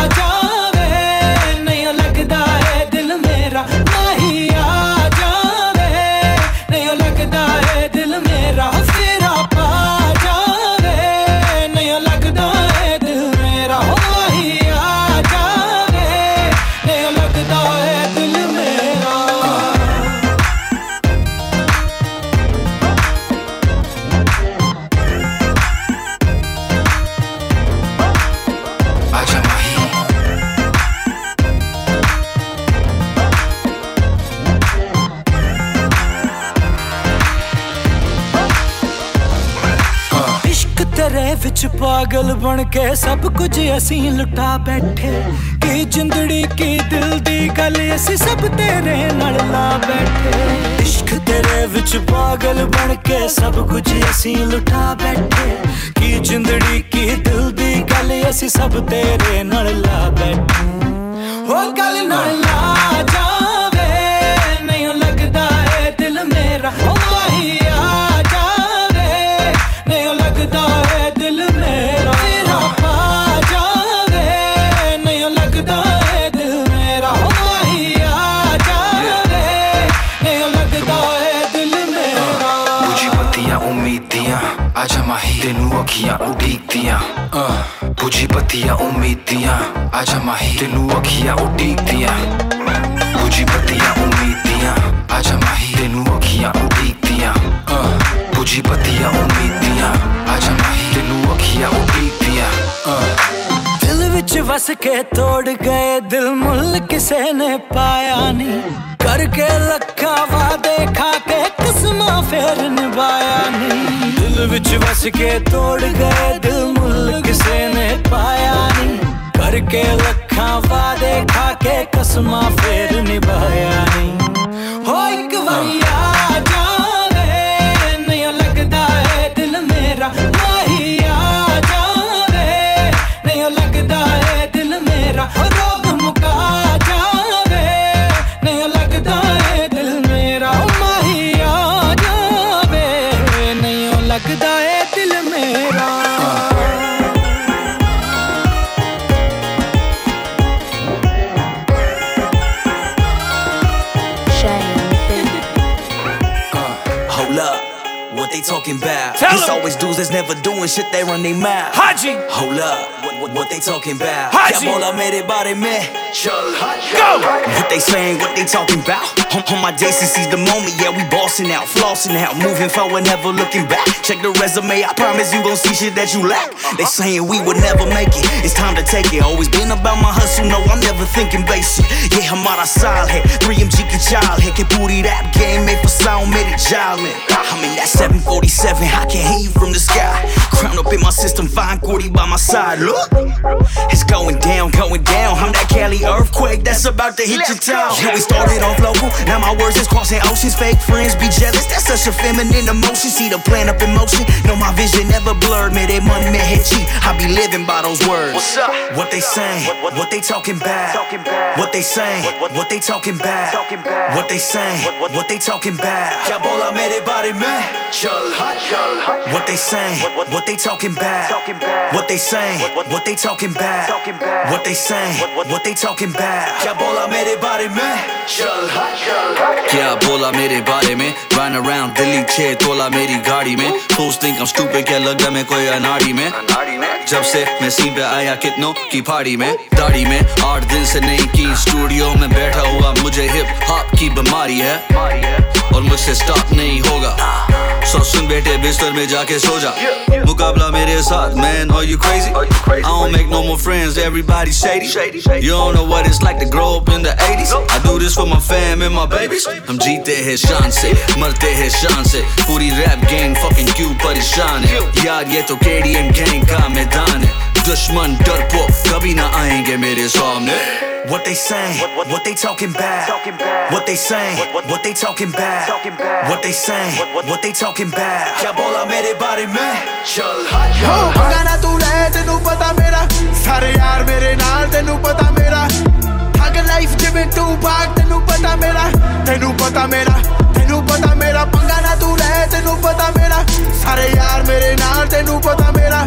ਪਾਗਲ ਬਣ ਕੇ ਸਭ ਕੁਝ ਅਸੀਂ ਲੁਟਾ ਬੈਠੇ। ਕੀ ਜਿੰਦੜੀ, ਕੀ ਦਿਲ ਦੀ ਗੱਲ ਅਸੀਂ ਸਭ ਤੇਰੇ ਨਾਲ ਲਾ ਬੈਠੇ। ਇਸ਼ਕ ਤੇਰੇ ਵਿੱਚ ਪਾਗਲ ਬਣ ਕੇ ਸਭ ਕੁਝ ਅਸੀਂ ਲੁਟਾ ਬੈਠੇ। ਕੀ ਜਿੰਦੜੀ, ਕੀ ਦਿਲ ਦੀ ਗੱਲ ਅਸੀਂ ਸਭ ਤੇਰੇ ਨਾਲ ਲਾ ਬੈਠੇ। ਹੋ ਗੱਲ ਨਾਲ ਲਾ ਜਾਵੇ ਅਹ, ਬੁਝੀ ਬੱਤੀਆਂ ਉਮੀਦ ਦੀਆਂ ਆਜਾ ਮਾਹੀ ਤੈਨੂੰ ਅੱਖੀਆਂ ਉਡੀਕਦੀਆਂ। ਬੁਝੀ ਬੱਤੀਆਂ ਉਮੀਦ ਦੀਆਂ ਆਜਾ ਮਾਹੀ ਤੈਨੂੰ ਅੱਖੀਆਂ ਉਡੀਕਦੀਆਂ। ਅਹ, ਬੁਝੀ ਬੱਤੀਆਂ ਉਮੀਦ ਦੀਆਂ ਆਜਾ ਮਾਹੀ ਤੈਨੂੰ ਅੱਖੀਆਂ ਉਡੀਕਦੀਆਂ। ਅਹ, ਦਿਲ ਵਿੱਚ ਵਸ ਕੇ ਤੋੜ ਗਏ ਦਿਲ ਮੁੱਲ ਕਿਸੇ ਨੇ ਪਾਇਆ ਨਹੀਂ। ਕਰਕੇ ਲੱਖਾਂ ਵਾਦੇ ਖਾ ਕੇ ਕਸਮਾਂ ਫੇਰ ਨਿਭਾਇਆ ਨਹੀਂ। ਦਿਲ ਵਿੱਚ ਵਸ ਕੇ ਤੋੜ ਗਏ ਦਿਲ ਮੁੱਲ ਕਿਸੇ ਨੇ ਪਾਇਆ ਨਹੀਂ ਕਰਕੇ ਲੱਖਾਂ ਵਾਦੇ ਖਾ ਕੇ ਕਸਮਾਂ ਫੇਰ ਨਿਭਾਇਆ ਨਹੀਂ ਹੋ ਇੱਕ ਵਾਰੀ that's never doing shit, they run their mouth. Haji. Hold up What, what, what they talking about? Haji. क्या बोला मेरे बारे में? Go. What they saying, what they talking about? On, on my JCC's the moment, yeah, we bossing out, flossing out, moving forward, never looking back. Check the resume, I promise you gon' see shit that you lack. They saying we would never make it, it's time to take it. Always been about my hustle, no, I'm never thinking basic. Yeah, हमारा साल है, 3MG की चाल है, कि पूरी rap game made for sound मेरे जाल में. I'm in that 747, I can hear you from the sky. Crown up in my system, fine Cordy by my side. Look, It's going down, going down. I'm that Cali earthquake that's about to hit your town. Yeah, we started off local, now my words is crossing oceans. Fake friends be jealous, that's such a feminine emotion. See the plan up in motion. No, my vision never blurred. Made that money, man, hit cheap. I be living by those words. What's up? What they say? What, what, what they talking about? What they say? What, what they talking about? What they say? What they talking about? Kya bola mere bare mein? Chal hot. What they say? What they talking about? What they saying? What they talking about? What they saying? What, they talking about? क्या बोला मेरे बारे में? चल क्या बोला मेरे बारे में Run around दिल्ली छे तोला मेरी गाड़ी में Fools think I'm stupid? क्या लगा मैं कोई अनाड़ी में जब से मैं सीन पे आया कितनों की पार्टी में दाढ़ी में आठ दिन से नहीं की स्टूडियो में बैठा हुआ मुझे हिप हॉप की बीमारी है और मुझसे स्टॉप नहीं होगा। सो सुन बेटे बिस्तर में जाके सो जा। मुकाबला मेरे साथ मैन और you crazy I don't make no more friends everybody shady you don't know what it's like to grow up in the 80s I do this for my fam and my babies हम जीते हैं शान से, मरते हैं शान से। पूरी रैप गैंग फकिंग क्यों परेशान है। यार, ये तो केडीएम गैंग का मैदान है। दुश्मन डरपोक कभी ना आएँगे मेरे सामने. what they saying, what they talking about, what they saying, what they talking about, what they saying, what they talking about. क्या बोला मेरे बारे में? चल हो गाना तू रहे तेनू पता मेरा सारे यार मेरे नाल तेनू पता मेरा थक लाइफ जिवें तू भाग तेनू पता मेरा तेनू पता मेरा तेनू पता मेरा पंगा ना तू रहे तेनू पता मेरा सारे यार मेरे नाल तेनू पता मेरा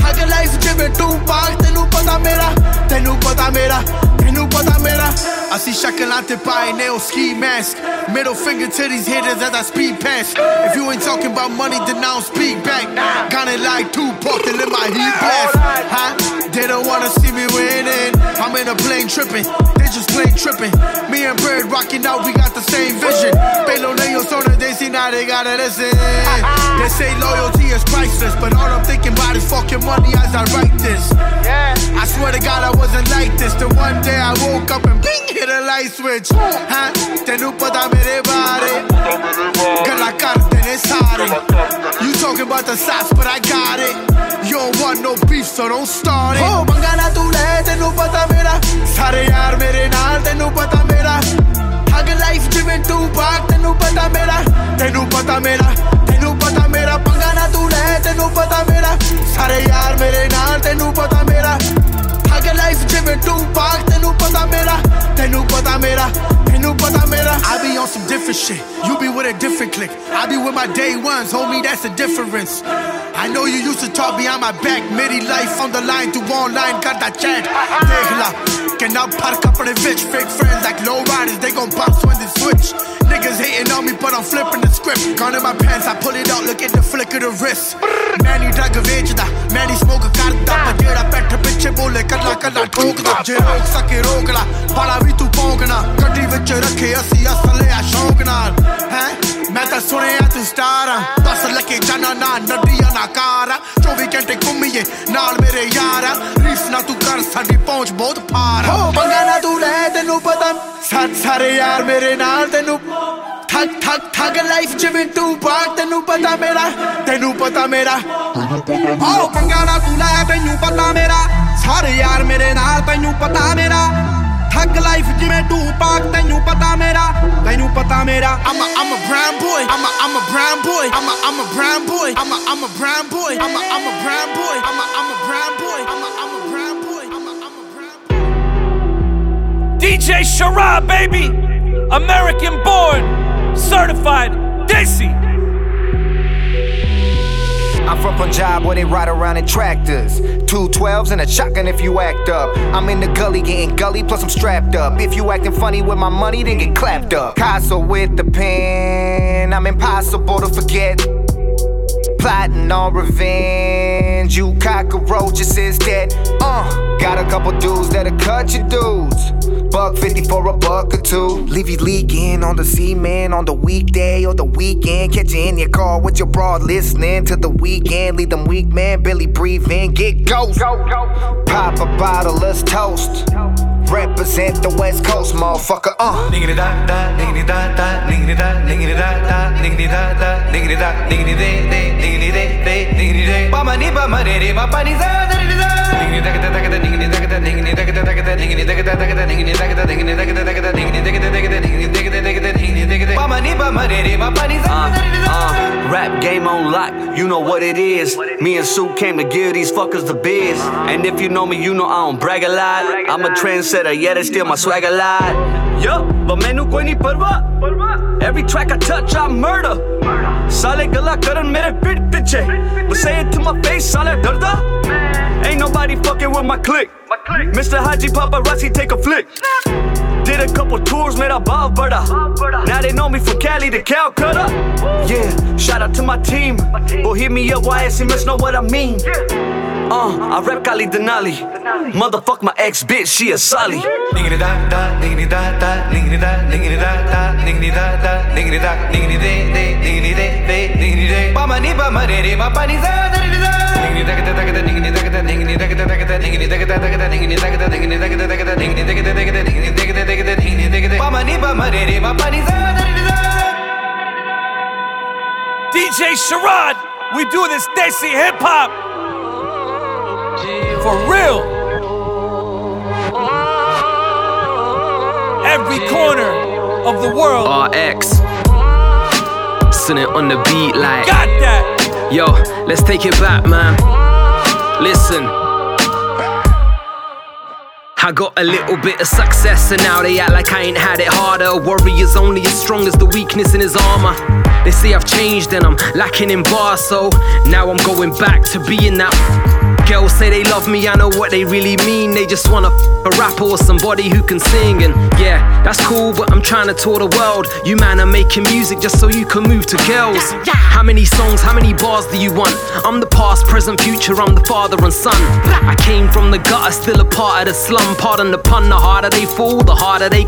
थक लाइफ जिवें तू भाग तेनू पता मेरा तेनू पता मेरा I see shaking out the nail ski mask. Middle finger to these hitters as I speed past. If you ain't talking about money, then I don't speak back. Kinda like Tupac, they let my heat blast. Huh? They don't wanna see me winning. I'm in a plane tripping, they just plane tripping. Me and Byrd rocking out, we got the same vision. Pelo on Sona, they see now they gotta listen. They say loyalty is priceless, but all I'm thinking about is fucking money as I write this. I swear to God, I wasn't like this. The one day I woke up and bing hit a light switch. Huh? ਤੈਨੂੰ ਪਤਾ ਮੇਰੇ ਬਾਰੇ ਗੱਲਾਂ ਕਰਦੇ ਨੇ ਸਾਰੇ you talking about the sauce but I got it. You don't want no beef so don't start it. ਹੋ ਮੰਗਾ ਨਾ ਤੂੰ ਲੈ ਤੈਨੂੰ ਪਤਾ ਮੇਰਾ ਸਾਰੇ ਯਾਰ ਮੇਰੇ ਨਾਲ ਤੈਨੂੰ ਪਤਾ ਮੇਰਾ ਠੱਗ ਲਾਈਫ ਜਿਵੇਂ ਤੂੰ ਭਾਗ ਤੈਨੂੰ ਪਤਾ ਮੇਰਾ ਤੈਨੂੰ ਪਤਾ ਮੇਰਾ ਤੈਨੂੰ ਪਤਾ ਮੇਰਾ ਪੰਗਾ ਨਾ ਤੂੰ ਲੈ ਤੈਨੂੰ ਪਤਾ ਮੇਰਾ ਸਾਰੇ ਯਾਰ ਮੇਰੇ ਨਾਲ ਤੈਨੂੰ ਪਤਾ ਮੇਰਾ ਠੱਗ ਲਾਈਫ ਜਿਵੇਂ ਤੂੰ ਭਾਗ ਤੈਨੂੰ ਪਤਾ ਮੇਰਾ ਤੈਨੂੰ ਪਤਾ ਮੇਰਾ। do Panamera. I be on some different shit. You be with a different clique. I be with my day ones, homie, that's the difference. I know you used to talk behind my back. Mary life on the line, do online, got that chat. Tegla, can I park up on a bitch? Fake friends like low riders, they gon' bounce when they switch. Niggas hating on me, but I'm flipping the script. Gun in my pants, I pull it out, look at the flick of the wrist. Manny drag a vejda, Manny smoke a carta. But get up at the bitch, bole, kadla kadla, talk the joke, suck it, rokla. Bala vi tu pongna, kadri bitch, ਰੱਖੇ ਅਸੀਂ ਅਸਲੇ ਆ ਸ਼ੌਂਕ ਨਾਲ ਹੈ? ਮੈਂ ਤਾਂ ਸੁਣਿਆ ਤੂੰ ਸਟਾਰ ਆ। ਬਸ ਲੱਕੇ ਜਾਣਾ ਨਾ ਨੱਡੀਆਂ ਨਾ ਕਾਰਾ 24 ਘੰਟੇ ਘੁੰਮੀਏ ਨਾਲ ਮੇਰੇ ਯਾਰ ਆ। ਰੀਸ ਨਾ ਤੂੰ ਕਰ ਸਾਡੀ ਪਹੁੰਚ ਬਹੁਤ ਪਾਰ ਆ। ਹੋ ਮੰਗਾ ਨਾ ਤੂੰ ਲੈ ਤੈਨੂੰ ਪਤਾ। ਸੱਤ ਸਾਰੇ ਯਾਰ ਮੇਰੇ ਨਾਲ ਤੈਨੂੰ ਠੱਗ ਠੱਗ ਠੱਗ ਲਾਈਫ ਜਿਵੇਂ ਤੂੰ ਭਾਗ ਤੈਨੂੰ ਪਤਾ ਮੇਰਾ ਤੈਨੂੰ ਪਤਾ ਮੇਰਾ। ਆਓ ਪੰਗਾ ਨਾ ਤੂੰ ਲੈ ਤੈਨੂੰ ਪਤਾ ਮੇਰਾ। ਸਾਰੇ ਯਾਰ ਮੇਰੇ ਨਾਲ ਤੈਨੂੰ ਪਤਾ ਮੇਰਾ। ਠੱਗ ਲਾਈਫ ਜਿਵੇਂ ਤੂੰ ਭਾਗ ਤੈਨੂੰ ਪਤਾ ਮੇਰਾ ਤੈਨੂੰ ਪਤਾ ਮੇਰਾ I'm a I'm a brown boy I'm a I'm a brown boy I'm a I'm a brown boy I'm a I'm a brown boy I'm a I'm a brown boy I'm a I'm a brown boy I'm a I'm a brown boy I'm a I'm a DJ Sharad, baby. American born, certified Desi. I'm from Punjab where they ride around in tractors. Two 12s and a shotgun if you act up. I'm in the gully getting gully, plus I'm strapped up. If you acting funny with my money, then get clapped up. Castle with the pen, I'm impossible to forget. Plotting on revenge, you cockroaches is dead. Uh, got a couple dudes that'll cut your dudes. Buck 50 for a buck or two. Leave you leaking on the cement on the weekday or the weekend. Catch you in your car with your broad listening to the weekend. Leave them weak man, Billy breathe in, get ghost. Pop a bottle, let's toast. Represent the West Coast, motherfucker. Uh. Da da, da da, da, da da, da da, da, da pama ni pama re re, ma ni. Uh, rap game on lock, you know what it is. Me and Sue came to give these fuckers the biz. And if you know me, you know I don't brag a lot. I'm a trendsetter, yeah, they steal my swag a lot. Yup, but menu koi nahi parwa. Every track I touch, I murder. Karan mere pit piche. But say it to my face, sale darda. Ain't nobody fucking with my clique. Mr. Haji Paparazzi, take a flick. Did a couple tours, made a bob bada. Now they know me from Cali to Calcutta. Yeah, shout out to my team. Well, hit me up, why SMS know what I mean. Uh, I rap Kali Denali. Motherfuck my ex bitch, she a Sally. DJ Sharad, we do this Desi hip hop. For real. Every corner of the world. RX. Sitting on the beat like. Got that. Yo, let's take it back, man. Listen. I got a little bit of success, and now they act like I ain't had it harder. A warrior's only as strong as the weakness in his armor. They say I've changed and I'm lacking in bars, so now I'm going back to being that. Girls say they love me, I know what they really mean. They just wanna f- a rapper or somebody who can sing. And yeah, that's cool, but I'm trying to tour the world. You man are making music just so you can move to girls. How many songs, how many bars do you want? I'm the past, present, future, I'm the father and son. I came from the gutter, still a part of the slum. Pardon the pun, the harder they fall, the harder they.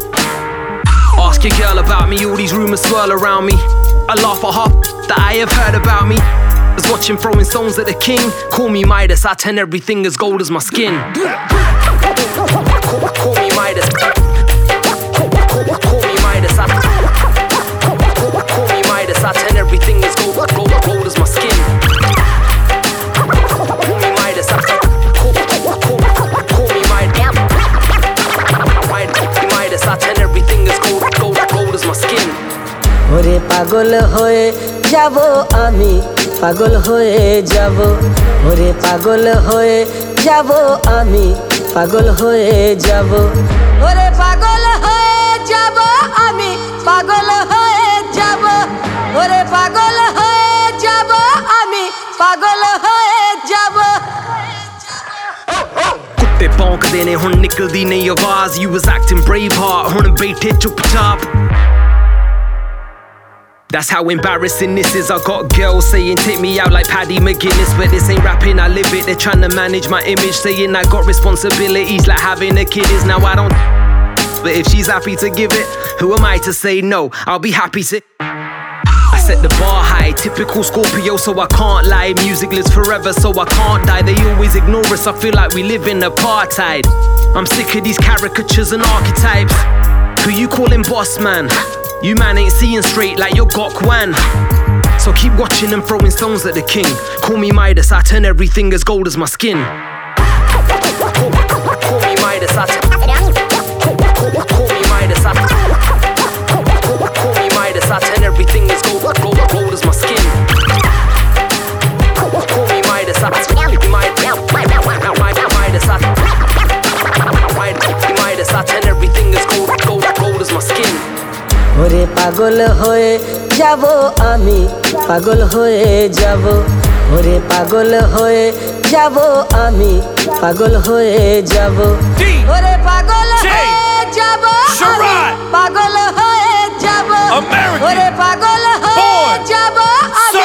Ask your girl about me, all these rumors swirl around me. I laugh at half that I have heard about me Was watching throwing stones at the king. Call me Midas, I turn everything as gold as my skin. Call, call me Midas. Call, call, call me Midas. I, call, call me Midas, I turn everything as gold, gold, gold as my skin. Call me Midas. I, call, call, call, call me Midas. Midas, I turn everything as gold, gold, gold as my skin. ওরে পাগল হয়ে যাব আমি পাগল হয়ে যাব ওরে পাগল হয়ে যাব আমি পাগল হয়ে যাব ওরে পাগল হয়ে যাব আমি পাগল হয়ে যাব ওরে পাগল হয়ে যাব আমি ਪਾਗਲ ਹੋਏ ਜਬ ਕੁੱਤੇ ਭੌਂਕਦੇ ਨੇ ਹੁਣ ਨਿਕਲਦੀ ਨਹੀਂ ਆਵਾਜ਼ you was acting brave heart ਹੁਣ ਬੈਠੇ ਚੁੱਪਚਾਪ That's how embarrassing this is. I got girls saying take me out like Paddy McGuinness, but this ain't rapping, I live it. They're trying to manage my image, saying I got responsibilities like having a kid is. Now I don't. But if she's happy to give it, who am I to say no? I'll be happy to. I set the bar high, typical Scorpio, so I can't lie. Music lives forever, so I can't die. They always ignore us, I feel like we live in apartheid. I'm sick of these caricatures and archetypes. Who you calling boss man? You man ain't seeing straight like your Gok Wan. So keep watching and throwing stones at the king. Call me Midas, I turn everything as gold as my skin. Call me Midas, I turn. Turn everything as gold, gold, gold as my skin. Call me Midas, I. Midas, Midas, I turn everything as gold, gold, gold as my skin. ওরে পাগল হয়ে যাব আমি পাগল হয়ে যাব। ওরে পাগল হয়ে যাব আমি পাগল হয়ে যাব। ওরে পাগল হয়ে যাব আমি পাগল হয়ে যাব। ওরে পাগল হয়ে যাব আমি